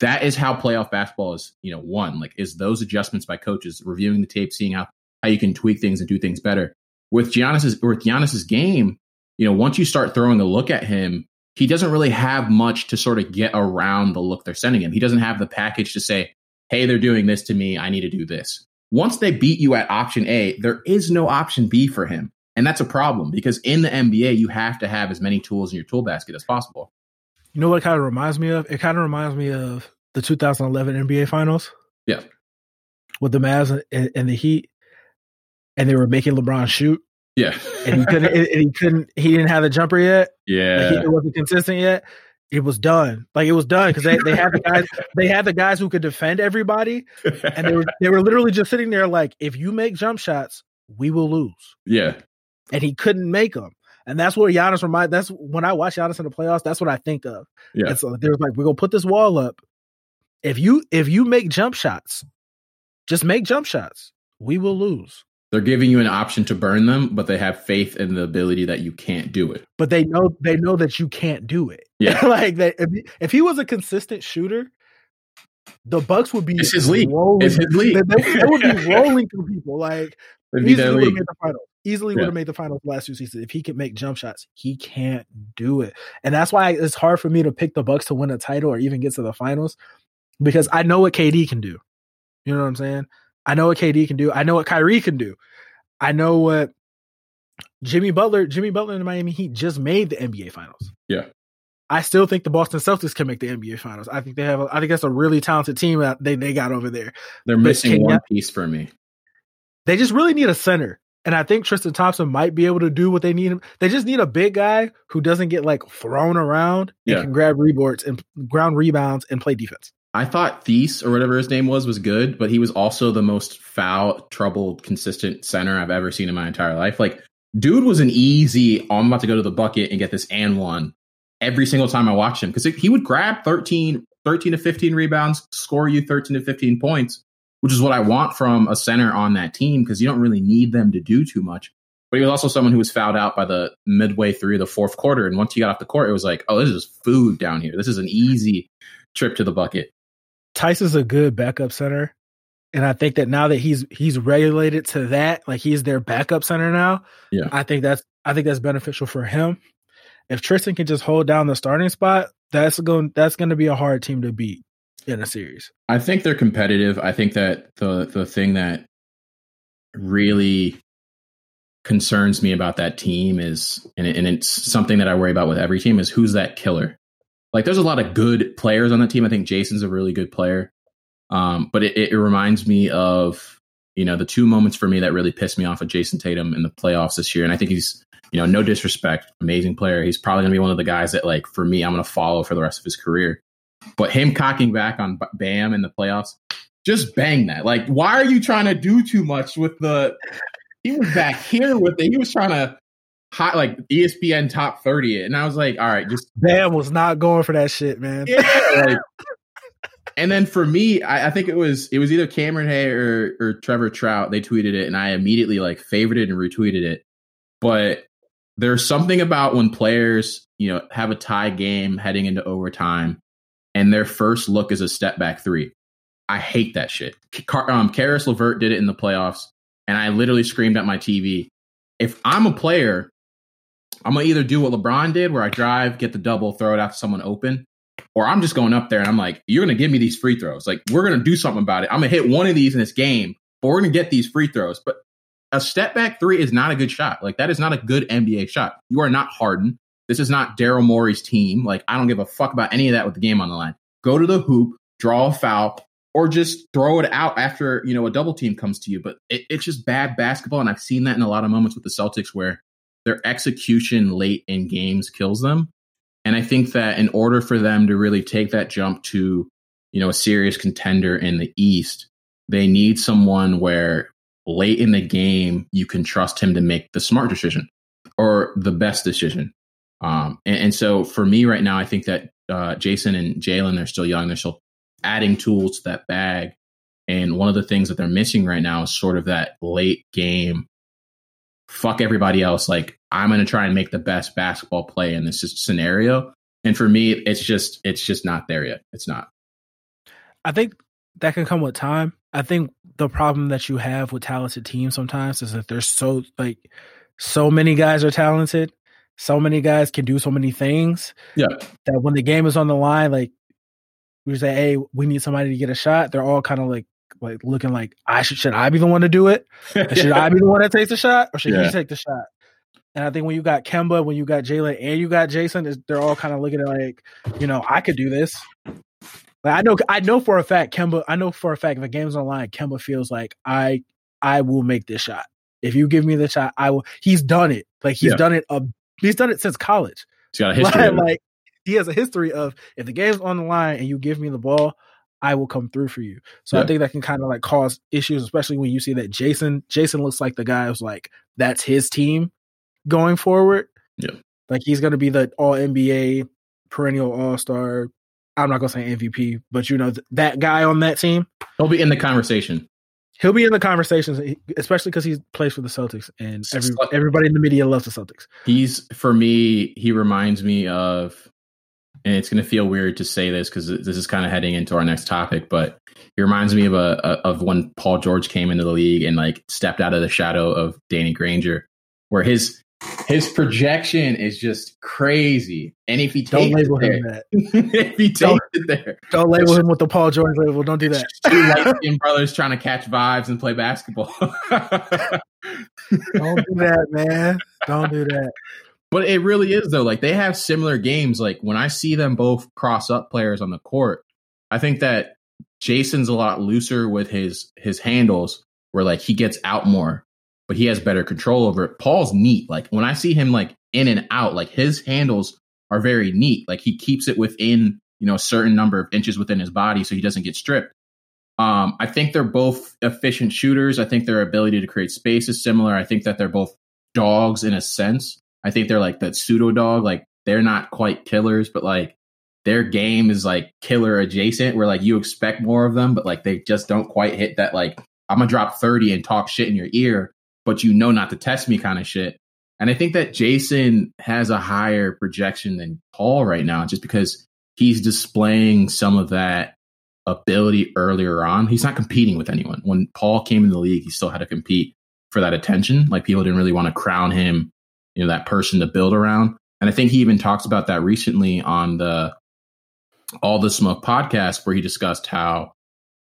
that is how playoff basketball is, you know, won. Like, is those adjustments by coaches, reviewing the tape, seeing how, how you can tweak things and do things better. With Giannis's with Giannis's game, you know, once you start throwing a look at him, he doesn't really have much to sort of get around the look they're sending him. He doesn't have the package to say, "Hey, they're doing this to me. I need to do this." Once they beat you at option A, there is no option B for him. And that's a problem because in the NBA, you have to have as many tools in your tool basket as possible. You know what kind of reminds me of? It kind of reminds me of the 2011 NBA Finals. Yeah. With the Mavs and, and the Heat, and they were making LeBron shoot. Yeah. and he couldn't, and he couldn't, he didn't have the jumper yet. Yeah. Like he, it wasn't consistent yet it was done. Like it was done because they, they had the guys they had the guys who could defend everybody, and they were they were literally just sitting there like, if you make jump shots, we will lose. Yeah, and he couldn't make them, and that's where Giannis remind. That's when I watch Giannis in the playoffs. That's what I think of. Yeah, so uh, they're like, we're gonna put this wall up. If you if you make jump shots, just make jump shots. We will lose. They're giving you an option to burn them, but they have faith in the ability that you can't do it. But they know they know that you can't do it. Yeah, like that. If, if he was a consistent shooter, the Bucks would be it's his league. Rolling, it's his league. They, they, would be rolling through people. Like easily would have made the final. Easily yeah. would have made the finals last two seasons if he could make jump shots. He can't do it, and that's why it's hard for me to pick the Bucks to win a title or even get to the finals because I know what KD can do. You know what I'm saying? I know what KD can do. I know what Kyrie can do. I know what Jimmy Butler, Jimmy Butler in the Miami Heat just made the NBA Finals. Yeah. I still think the Boston Celtics can make the NBA Finals. I think they have. A, I think that's a really talented team that they they got over there. They're missing one piece for me. They just really need a center, and I think Tristan Thompson might be able to do what they need. They just need a big guy who doesn't get like thrown around Yeah. and can grab rebounds and ground rebounds and play defense. I thought Theis or whatever his name was was good, but he was also the most foul, troubled, consistent center I've ever seen in my entire life. Like, dude was an easy. Oh, I'm about to go to the bucket and get this and one every single time I watched him because he would grab 13, 13 to 15 rebounds, score you 13 to 15 points, which is what I want from a center on that team because you don't really need them to do too much. But he was also someone who was fouled out by the midway through the fourth quarter, and once he got off the court, it was like, oh, this is food down here. This is an easy trip to the bucket. Tyson's a good backup center. And I think that now that he's he's regulated to that, like he's their backup center now. Yeah. I think that's I think that's beneficial for him. If Tristan can just hold down the starting spot, that's going that's going to be a hard team to beat in a series. I think they're competitive. I think that the the thing that really concerns me about that team is, and, it, and it's something that I worry about with every team, is who's that killer. Like, there's a lot of good players on the team. I think Jayson's a really good player, um, but it, it reminds me of you know the two moments for me that really pissed me off of Jayson Tatum in the playoffs this year, and I think he's you know no disrespect, amazing player. He's probably gonna be one of the guys that like for me, I'm gonna follow for the rest of his career. But him cocking back on Bam in the playoffs, just bang that. Like, why are you trying to do too much with the? He was back here with it. He was trying to hot like ESPN top thirty and I was like, all right, just Bam was not going for that shit, man. yeah. Like, and then for me, I, I think it was it was either Cameron Hay or, or Trevor Trout. They tweeted it, and I immediately like favorited and retweeted it. But there's something about when players, you know, have a tie game heading into overtime, and their first look is a step back three. I hate that shit. Car- um, Caris LeVert did it in the playoffs, and I literally screamed at my TV. If I'm a player, I'm gonna either do what LeBron did, where I drive, get the double, throw it out to someone open, or I'm just going up there and I'm like, you're gonna give me these free throws. Like we're gonna do something about it. I'm gonna hit one of these in this game, but we're gonna get these free throws. But a step back three is not a good shot. Like that is not a good NBA shot. You are not Harden. This is not Daryl Morey's team. Like I don't give a fuck about any of that with the game on the line. Go to the hoop, draw a foul, or just throw it out after you know a double team comes to you. But it, it's just bad basketball, and I've seen that in a lot of moments with the Celtics where their execution late in games kills them. And I think that in order for them to really take that jump to, you know, a serious contender in the East, they need someone where late in the game you can trust him to make the smart decision or the best decision. Um, and, and so for me right now, I think that uh, Jayson and Jaylen, they're still young. They're still adding tools to that bag. And one of the things that they're missing right now is sort of that late game fuck everybody else. Like I'm going to try and make the best basketball play in this scenario. And for me, it's just it's just not there yet. It's not. I think that can come with time. I think the problem that you have with talented teams sometimes is that there's so like so many guys are talented, so many guys can do so many things. Yeah. That when the game is on the line, like we say, hey, we need somebody to get a shot. They're all kind of like like looking like I should should I be the one to do it? Should I be the one that takes the shot, or should Yeah. he take the shot? And I think when you got Kemba, when you got Jaylen, and you got Jayson, is- they're all kind of looking at like, you know, I could do this. Like I know, I know for a fact, Kemba. I know for a fact, if a game's on line, Kemba feels like I, I will make this shot. If you give me the shot, I will. He's done it. Like he's Yeah. done it. Uh, he's done it since college. He's got a history. Like, like, he has a history of if the game's on the line and you give me the ball, I will come through for you. So Yeah. I think that can kind of like cause issues, especially when you see that Jayson Jayson looks like the guy who's like that's his team going forward. Yeah. Like he's gonna be the all NBA perennial all star. I'm not gonna say MVP, but you know th- that guy on that team. He'll be in the conversation. He'll be in the conversations, especially because he plays for the Celtics, and every, everybody in the media loves the Celtics. He's for me. He reminds me of, and it's going to feel weird to say this because this is kind of heading into our next topic, but he reminds me of a, of when Paul George came into the league and like stepped out of the shadow of Danny Granger, where his his projection is just crazy, and if he Don't takes label it him that. if he Don't- takes it there, Don't label him with the Paul George label. Don't do that. two light brothers trying to catch vibes and play basketball. Don't do that, man. Don't do that. But it really is though. Like they have similar games. Like when I see them both cross up players on the court, I think that Jayson's a lot looser with his his handles, where like he gets out more, but he has better control over it. Paul's neat. Like when I see him like in and out, like his handles are very neat. Like he keeps it within you know a certain number of inches within his body, so he doesn't get stripped. Um, I think they're both efficient shooters. I think their ability to create space is similar. I think that they're both dogs in a sense. I think they're like that pseudo dog. Like they're not quite killers, but like their game is like killer adjacent where like you expect more of them, but like they just don't quite hit that like I'm gonna drop 30 and talk shit in your ear, but you know not to test me kind of shit. And I think that Jayson has a higher projection than Paul right now, just because he's displaying some of that ability earlier on. He's not competing with anyone. When Paul came in the league, he still had to compete for that attention. Like people didn't really want to crown him you know that person to build around. And I think he even talks about that recently on the All the Smoke podcast, where he discussed how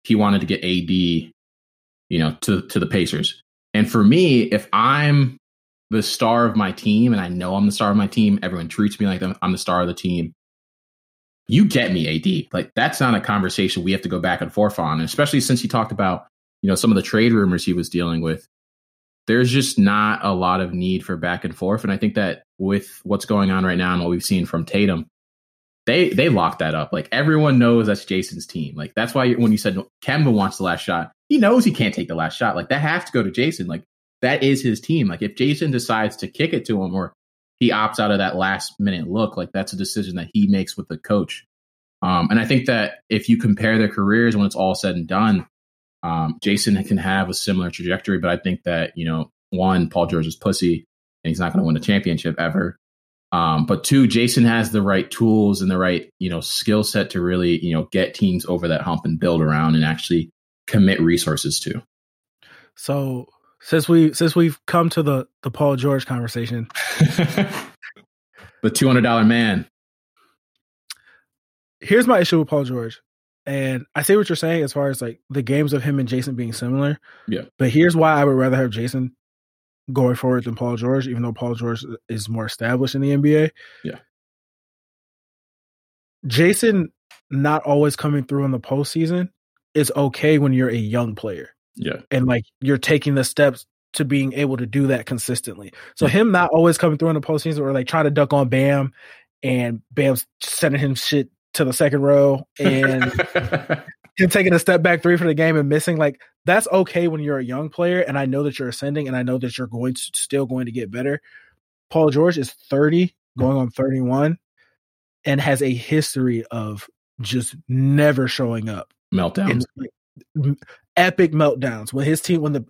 he wanted to get AD, you know, to to the Pacers. And for me, if I'm the star of my team, and I know I'm the star of my team, everyone treats me like I'm the star of the team. You get me, AD. Like that's not a conversation we have to go back and forth on, and especially since he talked about you know some of the trade rumors he was dealing with there's just not a lot of need for back and forth. And I think that with what's going on right now and what we've seen from Tatum, they they locked that up. Like everyone knows that's Jayson's team. Like that's why when you said Kemba wants the last shot, he knows he can't take the last shot. Like that has to go to Jayson. Like that is his team. Like if Jayson decides to kick it to him or he opts out of that last minute look, like that's a decision that he makes with the coach. Um, and I think that if you compare their careers when it's all said and done, um, Jayson can have a similar trajectory, but I think that, you know, one, Paul George is pussy and he's not going to win a championship ever. Um, but two, Jayson has the right tools and the right, you know, skill set to really, you know, get teams over that hump and build around and actually commit resources to. So since we since we've come to the the Paul George conversation, the two hundred dollar man. Here's my issue with Paul George. And I see what you're saying as far as like the games of him and Jayson being similar. Yeah. But here's why I would rather have Jayson going forward than Paul George, even though Paul George is more established in the NBA. Yeah. Jayson not always coming through in the postseason is okay when you're a young player. Yeah. And like you're taking the steps to being able to do that consistently. So him not always coming through in the postseason or like trying to duck on Bam and Bam's sending him shit to the second row and him taking a step back three for the game and missing like that's okay when you're a young player and I know that you're ascending and I know that you're going to still going to get better. Paul George is 30 going on 31 and has a history of just never showing up. Meltdowns. Like, epic meltdowns when his team when the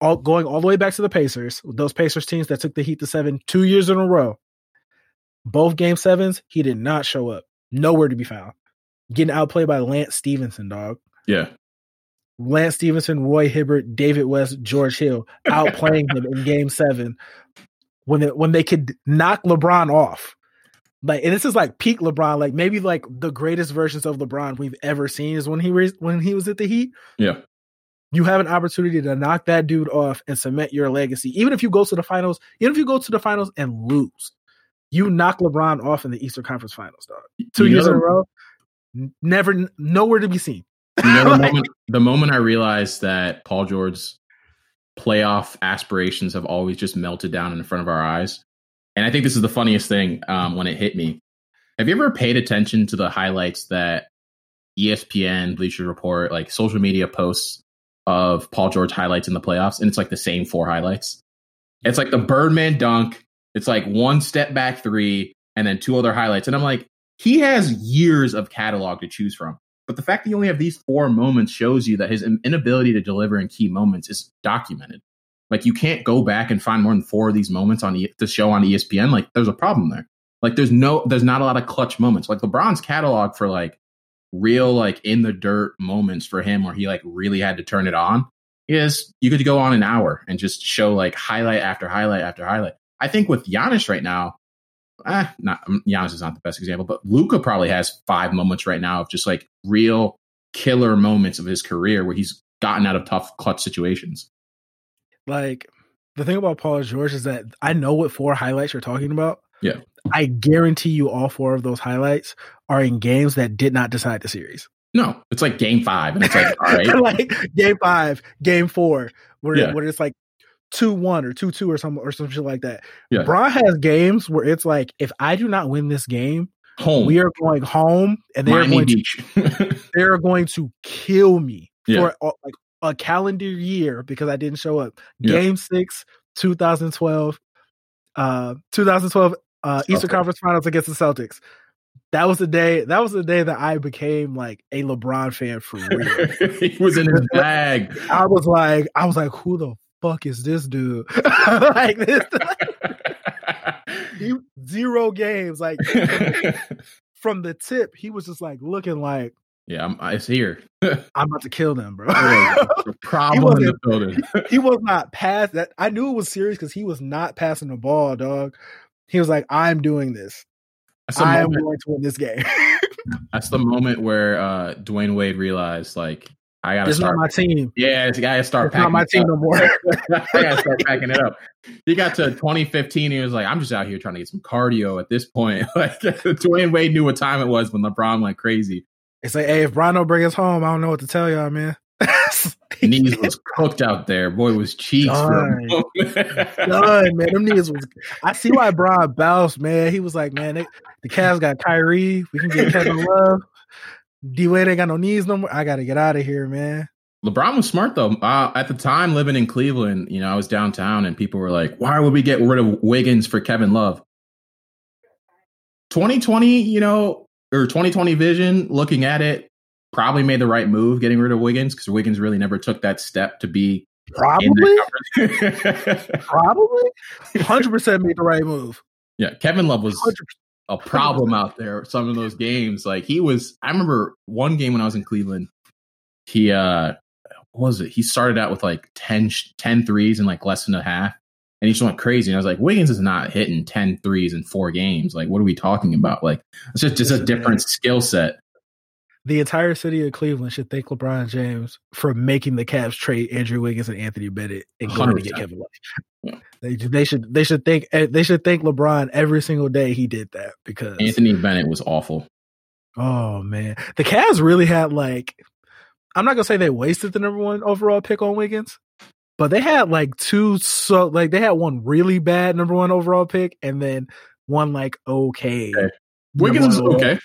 all, going all the way back to the Pacers, those Pacers teams that took the Heat to 7 2 years in a row. Both game 7s, he did not show up nowhere to be found. Getting outplayed by Lance Stephenson, dog. Yeah. Lance Stephenson, Roy Hibbert, David West, George Hill outplaying him in game seven when they, when they could knock LeBron off. Like, and this is like peak LeBron, like maybe like the greatest versions of LeBron we've ever seen is when he was when he was at the Heat. Yeah. You have an opportunity to knock that dude off and cement your legacy. Even if you go to the finals, even if you go to the finals and lose, you knock LeBron off in the Eastern Conference Finals, dog. Two you years know, in a row, never, nowhere to be seen. You know, the, moment, the moment I realized that Paul George's playoff aspirations have always just melted down in front of our eyes, and I think this is the funniest thing um, when it hit me. Have you ever paid attention to the highlights that ESPN, Bleacher Report, like social media posts of Paul George highlights in the playoffs, and it's like the same four highlights. It's like the Birdman dunk, it's like one step back three and then two other highlights. And I'm like, he has years of catalog to choose from. But the fact that you only have these four moments shows you that his inability to deliver in key moments is documented. Like you can't go back and find more than four of these moments on the, show on ESPN. Like there's a problem there. Like there's no, there's not a lot of clutch moments. Like LeBron's catalog for like real, like in the dirt moments for him where he like really had to turn it on is you could go on an hour and just show like highlight after highlight after highlight. I think with Giannis right now, eh, not Giannis is not the best example, but Luka probably has five moments right now of just like real killer moments of his career where he's gotten out of tough clutch situations. Like the thing about Paul George is that I know what four highlights you're talking about. Yeah. I guarantee you all four of those highlights are in games that did not decide the series. No, it's like game five, and it's like all right, like game five, game four, where Yeah. where it's like two one or two two or some or some shit like that. Yeah. Bron has games where it's like, if I do not win this game, home. we are going home, and they're going to they're going to kill me Yeah. for uh, like a calendar year because I didn't show up. Yeah. Game six, 2012, uh, 2012 uh, Eastern Celtics. Conference Finals against the Celtics. That was the day. That was the day that I became like a LeBron fan for real. he was in his bag. I was like, I was like, who the fuck is this dude? like this, he, zero games. Like from the tip, he was just like looking like yeah, I'm, it's here. I'm about to kill them, bro. The problem in the building. he was not pass that. I knew it was serious because he was not passing the ball, dog. He was like, "I'm doing this. I am going to win this game. that's the moment where uh, Dwyane Wade realized, like, I gotta it's not my team. yeah, I gotta start It's not my team no more." I gotta start packing it up. He got to 2015. He was like, I'm just out here trying to get some cardio at this point. Like Dwyane Wade knew what time it was when LeBron went crazy. It's like, hey, if Brian don't bring us home, I don't know what to tell y'all, man. Knees was cooked out there. Boy was cheeks. Done. done, man. Them niggas was. I see why Brian bounced, man. He was like, man, they, the Cavs got Kyrie. We can get Kevin Love. D Wade ain't got no knees no more. I got to get out of here, man. LeBron was smart though. Uh, at the time, living in Cleveland, you know, I was downtown, and people were like, "Why would we get rid of Wiggins for Kevin Love?" 2020, you know, or 2020 vision, looking at it, probably made the right move getting rid of Wiggins because Wiggins really never took that step to be Probably, probably, hundred percent made the right move. yeah, Kevin Love was 100%. A problem out there. Some of those games, like he was. I remember one game when I was in Cleveland. He uh, what was it? He started out with like 10, 10 threes in like less than a half, and he just went crazy. And I was like, Wiggins is not hitting 10 threes in four games. Like, what are we talking about? Like, it's just just a different skill set. The entire city of Cleveland should thank LeBron James for making the Cavs trade Andrew Wiggins and Anthony Bennett and going to get Kevin Love. Yeah. They, they should they should thank eh, they should thank LeBron every single day he did that because Anthony Bennett was awful. oh man the Cavs really had like I'm not gonna say they wasted the number one overall pick on Wiggins, but they had like two so like they had one really bad number one overall pick and then one like okay. Okay. Wiggins is one overall okay.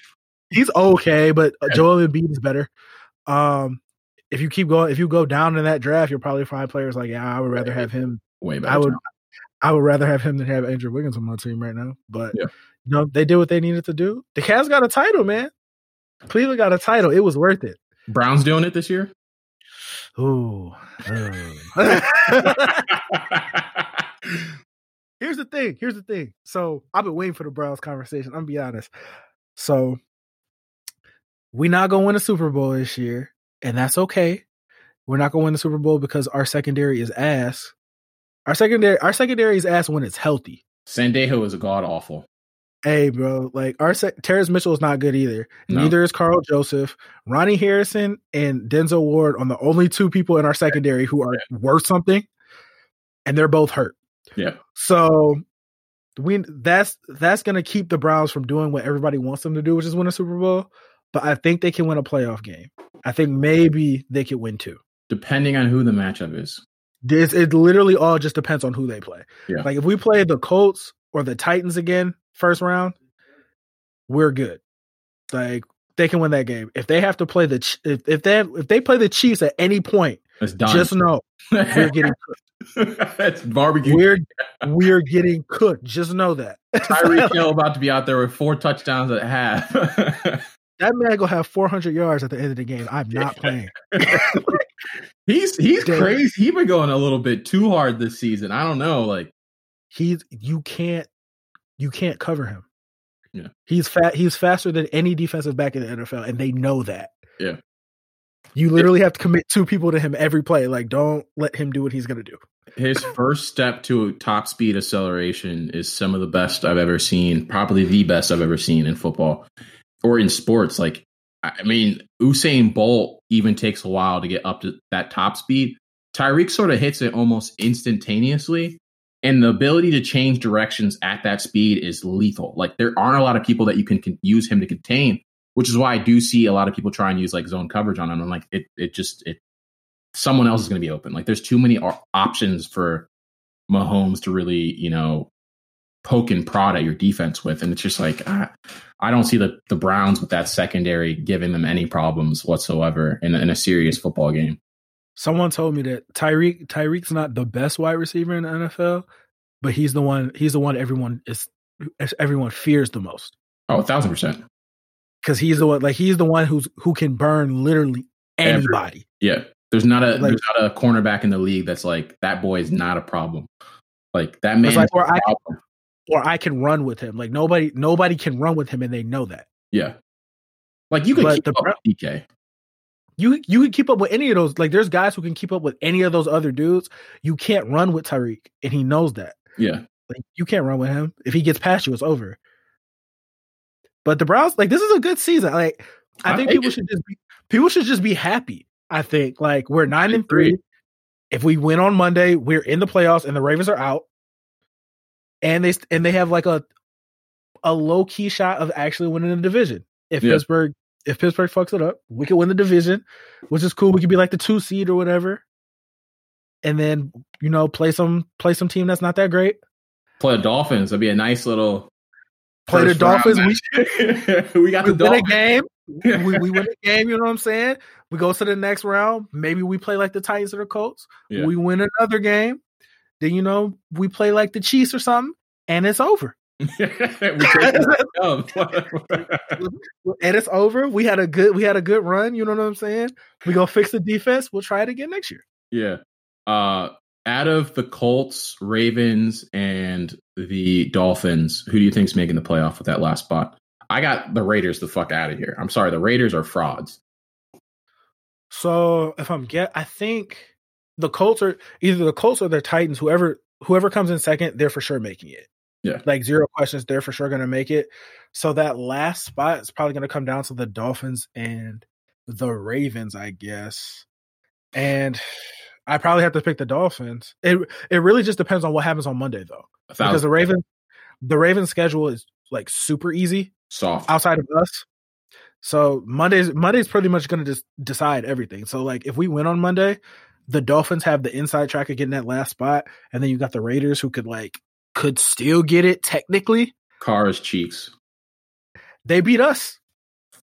He's okay, but uh. Joel Embiid is better. Um, if you keep going, if you go down in that draft, you'll probably find players like, yeah, I would rather have him. Way better. I would. I would rather have him than have Andrew Wiggins on my team right now. But Yeah. you know, they did what they needed to do. The Cavs got a title, man. Cleveland got a title. It was worth it. Brown's doing it this year. Ooh. Here's the thing. Here's the thing. So I've been waiting for the Browns conversation. I'm gonna be honest. So we not gonna win a Super Bowl this year, and that's okay. We're not gonna win the Super Bowl because our secondary is ass. Our secondary, our secondary is ass when it's healthy. Sendejo is god awful. Hey, bro, like our sec- Terrance Mitchell is not good either. No. Neither is Karl Joseph. Ronnie Harrison and Denzel Ward are the only two people in our secondary who are worth something, and they're both hurt. Yeah. So we that's that's gonna keep the Browns from doing what everybody wants them to do, which is win a Super Bowl. But I think they can win a playoff game. I think maybe they could win two. Depending on who the matchup is. It's, it literally all just depends on who they play. Yeah. Like if we play the Colts or the Titans again first round, we're good. Like they can win that game. If they have to play the if, if they if they play the Chiefs at any point, just know we're getting cooked. it's barbecue. we're we're getting cooked. Just know that. Tyreek Hill about to be out there with four touchdowns at half. that man gonna have 400 yards at the end of the game. I'm not playing. he's he's Damn. crazy. He's been going a little bit too hard this season. I don't know. Like He's you can't you can't cover him. Yeah. He's fat. He's faster than any defensive back in the NFL, and they know that. Yeah. You literally have to commit two people to him every play. Like, don't let him do what he's gonna do. his first step to top speed acceleration is some of the best I've ever seen. Probably the best I've ever seen in football or in sports. Like I mean, Usain Bolt even takes a while to get up to that top speed. Tyreek sort of hits it almost instantaneously. And the ability to change directions at that speed is lethal. Like there aren't a lot of people that you can, can use him to contain, which is why I do see a lot of people try and use like zone coverage on him. I'm like, it, it just, it, someone else is going to be open. Like there's too many options for Mahomes to really, you know, poke and prod at your defense with. And it's just like, ah, I don't see the, the Browns with that secondary giving them any problems whatsoever in, in a serious football game. Someone told me that Tyreek Tyreek's not the best wide receiver in the NFL, but he's the one he's the one everyone is everyone fears the most. Oh, a thousand percent. Because he's the one like he's the one who's who can burn literally anybody. Every, yeah. There's not a like, there's not a cornerback in the league that's like that boy is not a problem. Like that man like, or I, or I can run with him. Like nobody nobody can run with him and they know that. Yeah. Like you could keep the, up with DK you you can keep up with any of those. Like there's guys who can keep up with any of those other dudes. You can't run with Tyreek, and he knows that. Yeah, like you can't run with him. If he gets past you, it's over. But the Browns, like this is a good season. Like I, I think people it. should just be people should just be happy. I think like we're nine and three. If we win on Monday, we're in the playoffs, and the Ravens are out. And they and they have like a a low key shot of actually winning the division if yeah. Pittsburgh if Pittsburgh fucks it up, we could win the division, which is cool. We could be like the two seed or whatever, and then you know play some play some team that's not that great. Play the Dolphins. That'd be a nice little. Play the Dolphins. We, we got we the win Dolphins. a game. we, we, win a game. You know what I'm saying? We go to the next round. Maybe we play like the Titans or the Colts. Yeah. We win another game. Then you know we play like the Chiefs or something, and it's over. and it's over. We had a good we had a good run, you know what I'm saying? We go fix the defense. We'll try it again next year. Yeah. Uh out of the Colts, Ravens, and the Dolphins, who do you think's making the playoff with that last spot? I got the Raiders the fuck out of here. I'm sorry, the Raiders are frauds. So if I'm get I think the Colts are either the Colts or the Titans, whoever whoever comes in second, they're for sure making it. Yeah. Like zero questions, they're for sure going to make it. So that last spot is probably going to come down to the Dolphins and the Ravens, I guess. And I probably have to pick the Dolphins. It it really just depends on what happens on Monday though. Because the Ravens the Ravens schedule is like super easy. Soft. Outside of us. So Monday's Monday's pretty much going to just decide everything. So like if we win on Monday, the Dolphins have the inside track of getting that last spot, and then you got the Raiders who could like could still get it technically. Carr's cheeks. They beat us.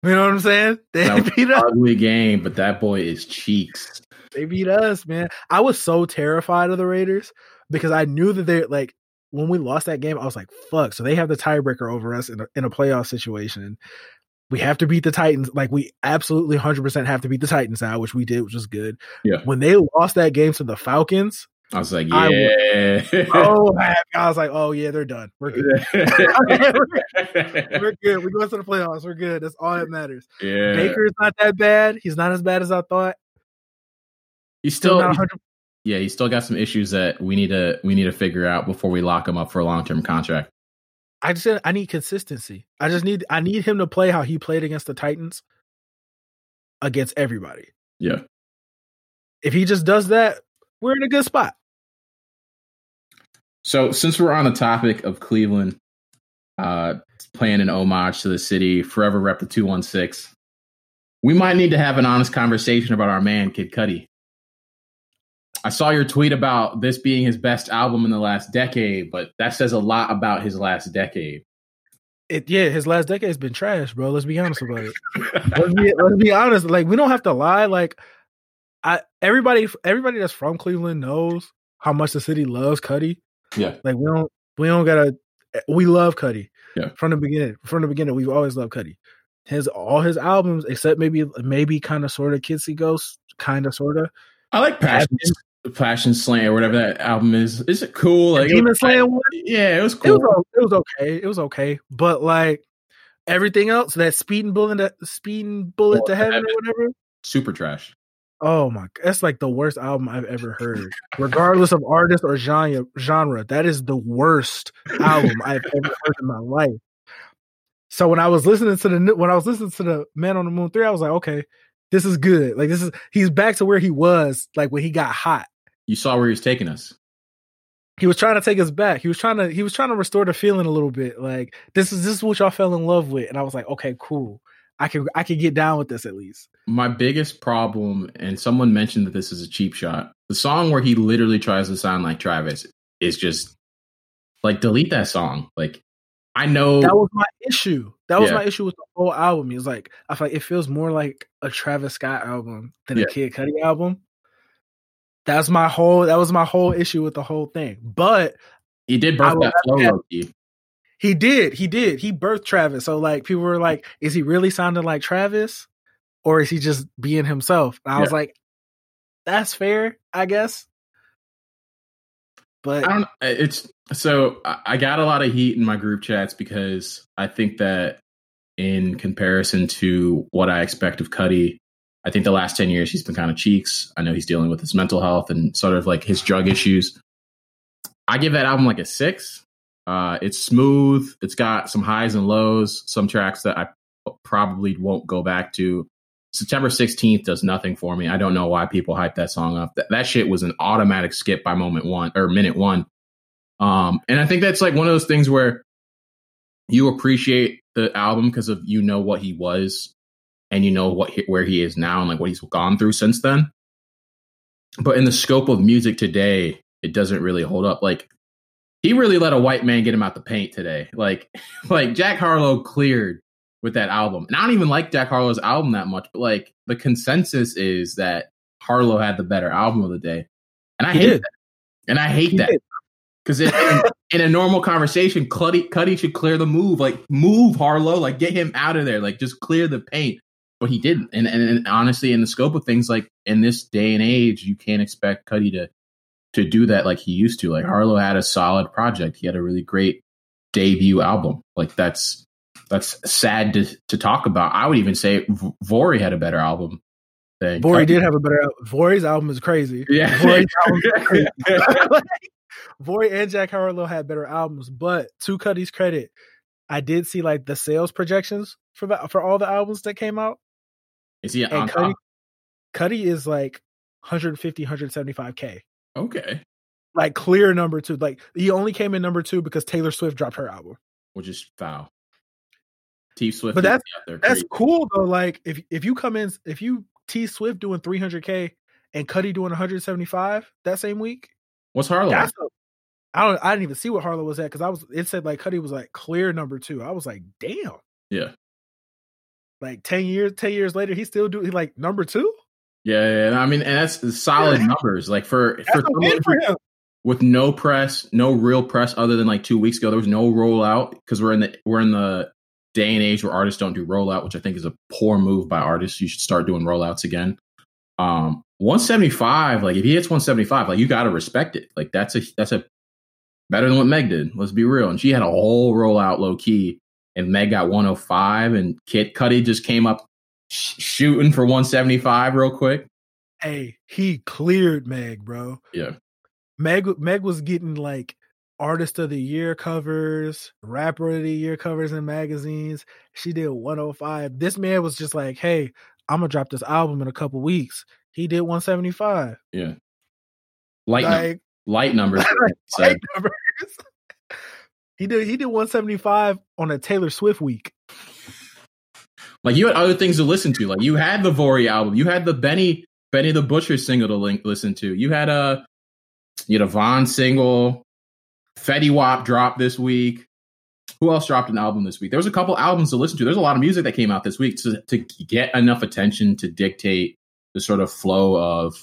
You know what I'm saying? They beat us. Ugly game, but that boy is cheeks. They beat us, man. I was so terrified of the Raiders because I knew that they're like when we lost that game, I was like, fuck. So they have the tiebreaker over us in a, in a playoff situation. We have to beat the Titans. Like we absolutely 100% have to beat the Titans now, which we did, which was good. Yeah. When they lost that game to the Falcons, I was like, yeah. I oh, I was like, oh yeah, they're done. We're good. We're good. We go to the playoffs. We're good. That's all that matters. Yeah. Baker's not that bad. He's not as bad as I thought. He's still, still yeah. He's still got some issues that we need to we need to figure out before we lock him up for a long term contract. I just I need consistency. I just need I need him to play how he played against the Titans against everybody. Yeah. If he just does that, we're in a good spot. So, since we're on the topic of Cleveland, uh, playing an homage to the city, forever rep the 216, we might need to have an honest conversation about our man, Kid Cudi. I saw your tweet about this being his best album in the last decade, but that says a lot about his last decade. It, yeah, his last decade has been trash, bro. Let's be honest about it. let's, be, let's be honest. Like, we don't have to lie. Like, I everybody everybody that's from Cleveland knows how much the city loves Cudi. Yeah. Like we don't we don't gotta we love Cudi. Yeah. From the beginning. From the beginning, we've always loved Cudi. His all his albums, except maybe maybe kind of sort of Kids See Ghost, kind of sort of. I like Passion, Passion Slant or whatever that album is. Is it cool? Like Demon Slant one? Yeah, it was cool. It was, it was okay. It was okay. But like everything else, that speeding bullet, speeding bullet to heaven, heaven or whatever, super trash. Oh my, that's like the worst album I've ever heard. Regardless of artist or genre, genre, that is the worst album I've ever heard in my life. So when I was listening to the when I was listening to the Man on the Moon three, I was like, okay, this is good. Like this is he's back to where he was like when he got hot. You saw where he was taking us. He was trying to take us back. He was trying to he was trying to restore the feeling a little bit. Like this is this is what y'all fell in love with, and I was like, okay, cool. I can I can get down with this at least. My biggest problem, and someone mentioned that this is a cheap shot. The song where he literally tries to sound like Travis is just like delete that song. Like I know that was my issue. That was yeah. my issue with the whole album. It was like I feel like it feels more like a Travis Scott album than yeah. a Kid Cudi album. That's my whole. That was my whole issue with the whole thing. But he did birth that flow. He did. He did. He birthed Travis. So like people were like, is he really sounding like Travis? Or is he just being himself? And I yeah. was like, that's fair, I guess. But I don't it's so I got a lot of heat in my group chats because I think that in comparison to what I expect of Cudi, I think the last 10 years he's been kind of cheeks. I know he's dealing with his mental health and sort of like his drug issues. I give that album like a six. Uh, it's smooth. It's got some highs and lows, some tracks that I probably won't go back to. September 16th does nothing for me. I don't know why people hype that song up. That, that shit was an automatic skip by moment one or minute one. Um, and I think that's like one of those things where you appreciate the album because of you know what he was and you know what where he is now and like what he's gone through since then. But in the scope of music today, it doesn't really hold up. Like he really let a white man get him out the paint today. Like, like Jack Harlow cleared with that album. And I don't even like Jack Harlow's album that much, but like the consensus is that Harlow had the better album of the day. And I he hate did. that. And I hate he that. Because in, in, a normal conversation, Cudi, Cudi should clear the move. Like, move Harlow. Like, get him out of there. Like, just clear the paint. But he didn't. And, and, and honestly, in the scope of things, like in this day and age, you can't expect Cudi to to do that like he used to. Like Harlow had a solid project. He had a really great debut album. Like that's that's sad to to talk about. I would even say v- Vory had a better album. Than Vory did have a better. Vory's album is crazy. Yeah, Vory's album is crazy. Vory and Jack Harlow had better albums, but to Cudi's credit, I did see like the sales projections for the for all the albums that came out. Is he on Cudi, Cudi is like 150, 175k. Okay. Like clear number two. Like he only came in number two because Taylor Swift dropped her album, which is foul. T Swift, but that's that's cool though. Like if if you come in, if you T Swift doing 300k and Cudi doing 175 that same week, what's Harlow? I don't. I didn't even see what Harlow was at because I was. It said like Cudi was like clear number two. I was like, damn. Yeah. Like ten years, ten years later, he still do he like number two. Yeah, yeah, I mean, and that's solid numbers. Like for for, for with no press, no real press other than like two weeks ago. There was no rollout because we're in the we're in the day and age where artists don't do rollout, which I think is a poor move by artists. You should start doing rollouts again. Um, 175, like if he hits 175, like you got to respect it. Like that's a that's a better than what Meg did. Let's be real. And she had a whole rollout low key, and Meg got 105, and Kid Cudi just came up shooting for 175 real quick. Hey, he cleared Meg, bro. Yeah. Meg Meg was getting like artist of the year covers, rapper of the year covers in magazines. She did 105. This man was just like, "Hey, I'm going to drop this album in a couple weeks." He did 175. Yeah. Light like, light numbers. light numbers. He did he did 175 on a Taylor Swift week. Like you had other things to listen to. Like you had the Vory album, you had the Benny Benny the Butcher single to link, listen to. You had a you had a Von single. Fetty Wap dropped this week. Who else dropped an album this week? There was a couple albums to listen to. There's a lot of music that came out this week to, to get enough attention to dictate the sort of flow of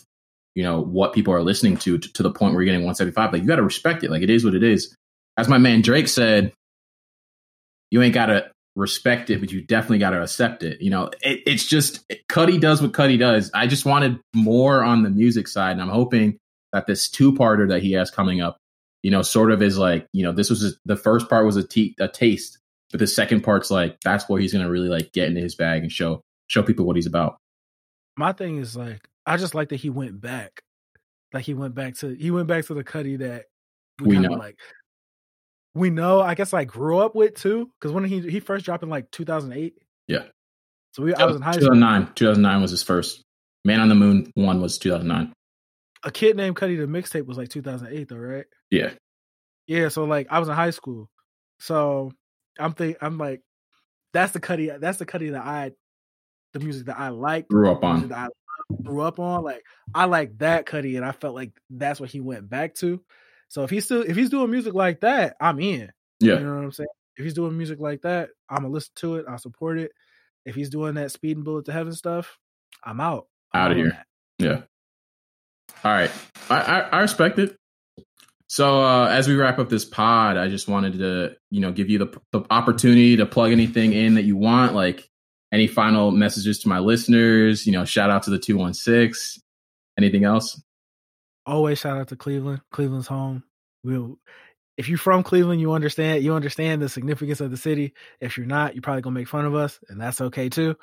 you know what people are listening to to, to the point where you're getting 175. Like you got to respect it. Like it is what it is. As my man Drake said, you ain't got to respect it, but you definitely got to accept it. You know, it, it's just Cudi does what Cudi does. I just wanted more on the music side, and I'm hoping that this two parter that he has coming up, you know, sort of is like, you know, this was the first part was a, te- a taste, but the second part's like that's where he's gonna really like get into his bag and show show people what he's about. My thing is like, I just like that he went back, like he went back to he went back to the Cudi that we, we know. like we know, I guess, I grew up with too, because when he he first dropped in like 2008. Yeah. So we, I was in high 2009. school. 2009 was his first. Man on the Moon one was 2009. a kid named Cudi the mixtape was like 2008 though, right? Yeah. Yeah, so like I was in high school. So I'm think I'm like that's the Cudi that's the Cudi that I the music that I like grew up on. I grew up on. Like I like that Cudi and I felt like that's what he went back to. So if he's still if he's doing music like that, I'm in. Yeah. You know what I'm saying? If he's doing music like that, I'm gonna listen to it. I'll support it. If he's doing that Speedin' Bullet 2 Heaven stuff, I'm out. I'm out of here. Yeah. All right. I, I, I respect it. So uh, as we wrap up this pod, I just wanted to, you know, give you the, the opportunity to plug anything in that you want, like any final messages to my listeners. You know, shout out to the two one six. Anything else? Always shout out to Cleveland. Cleveland's home. We'll if you're from Cleveland, you understand you understand the significance of the city. If you're not, you're probably gonna make fun of us, and that's okay too.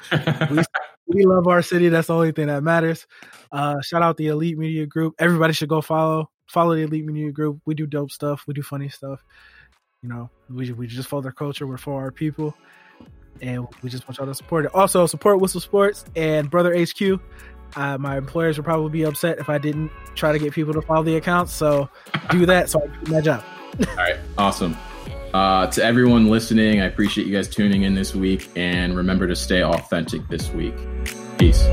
we, we love our city. That's the only thing that matters. Uh, shout out the Elite Media Group. Everybody should go follow follow the Elite Media Group. We do dope stuff. We do funny stuff. You know, we we just follow their culture. We're for our people, and we just want y'all to support it. Also, support Whistle Sports and Brother HQ. My employers would probably be upset if I didn't try to get people to follow the accounts. So do that so I can do my job. All right. Awesome. Uh, to everyone listening, I appreciate you guys tuning in this week. And remember to stay authentic this week. Peace.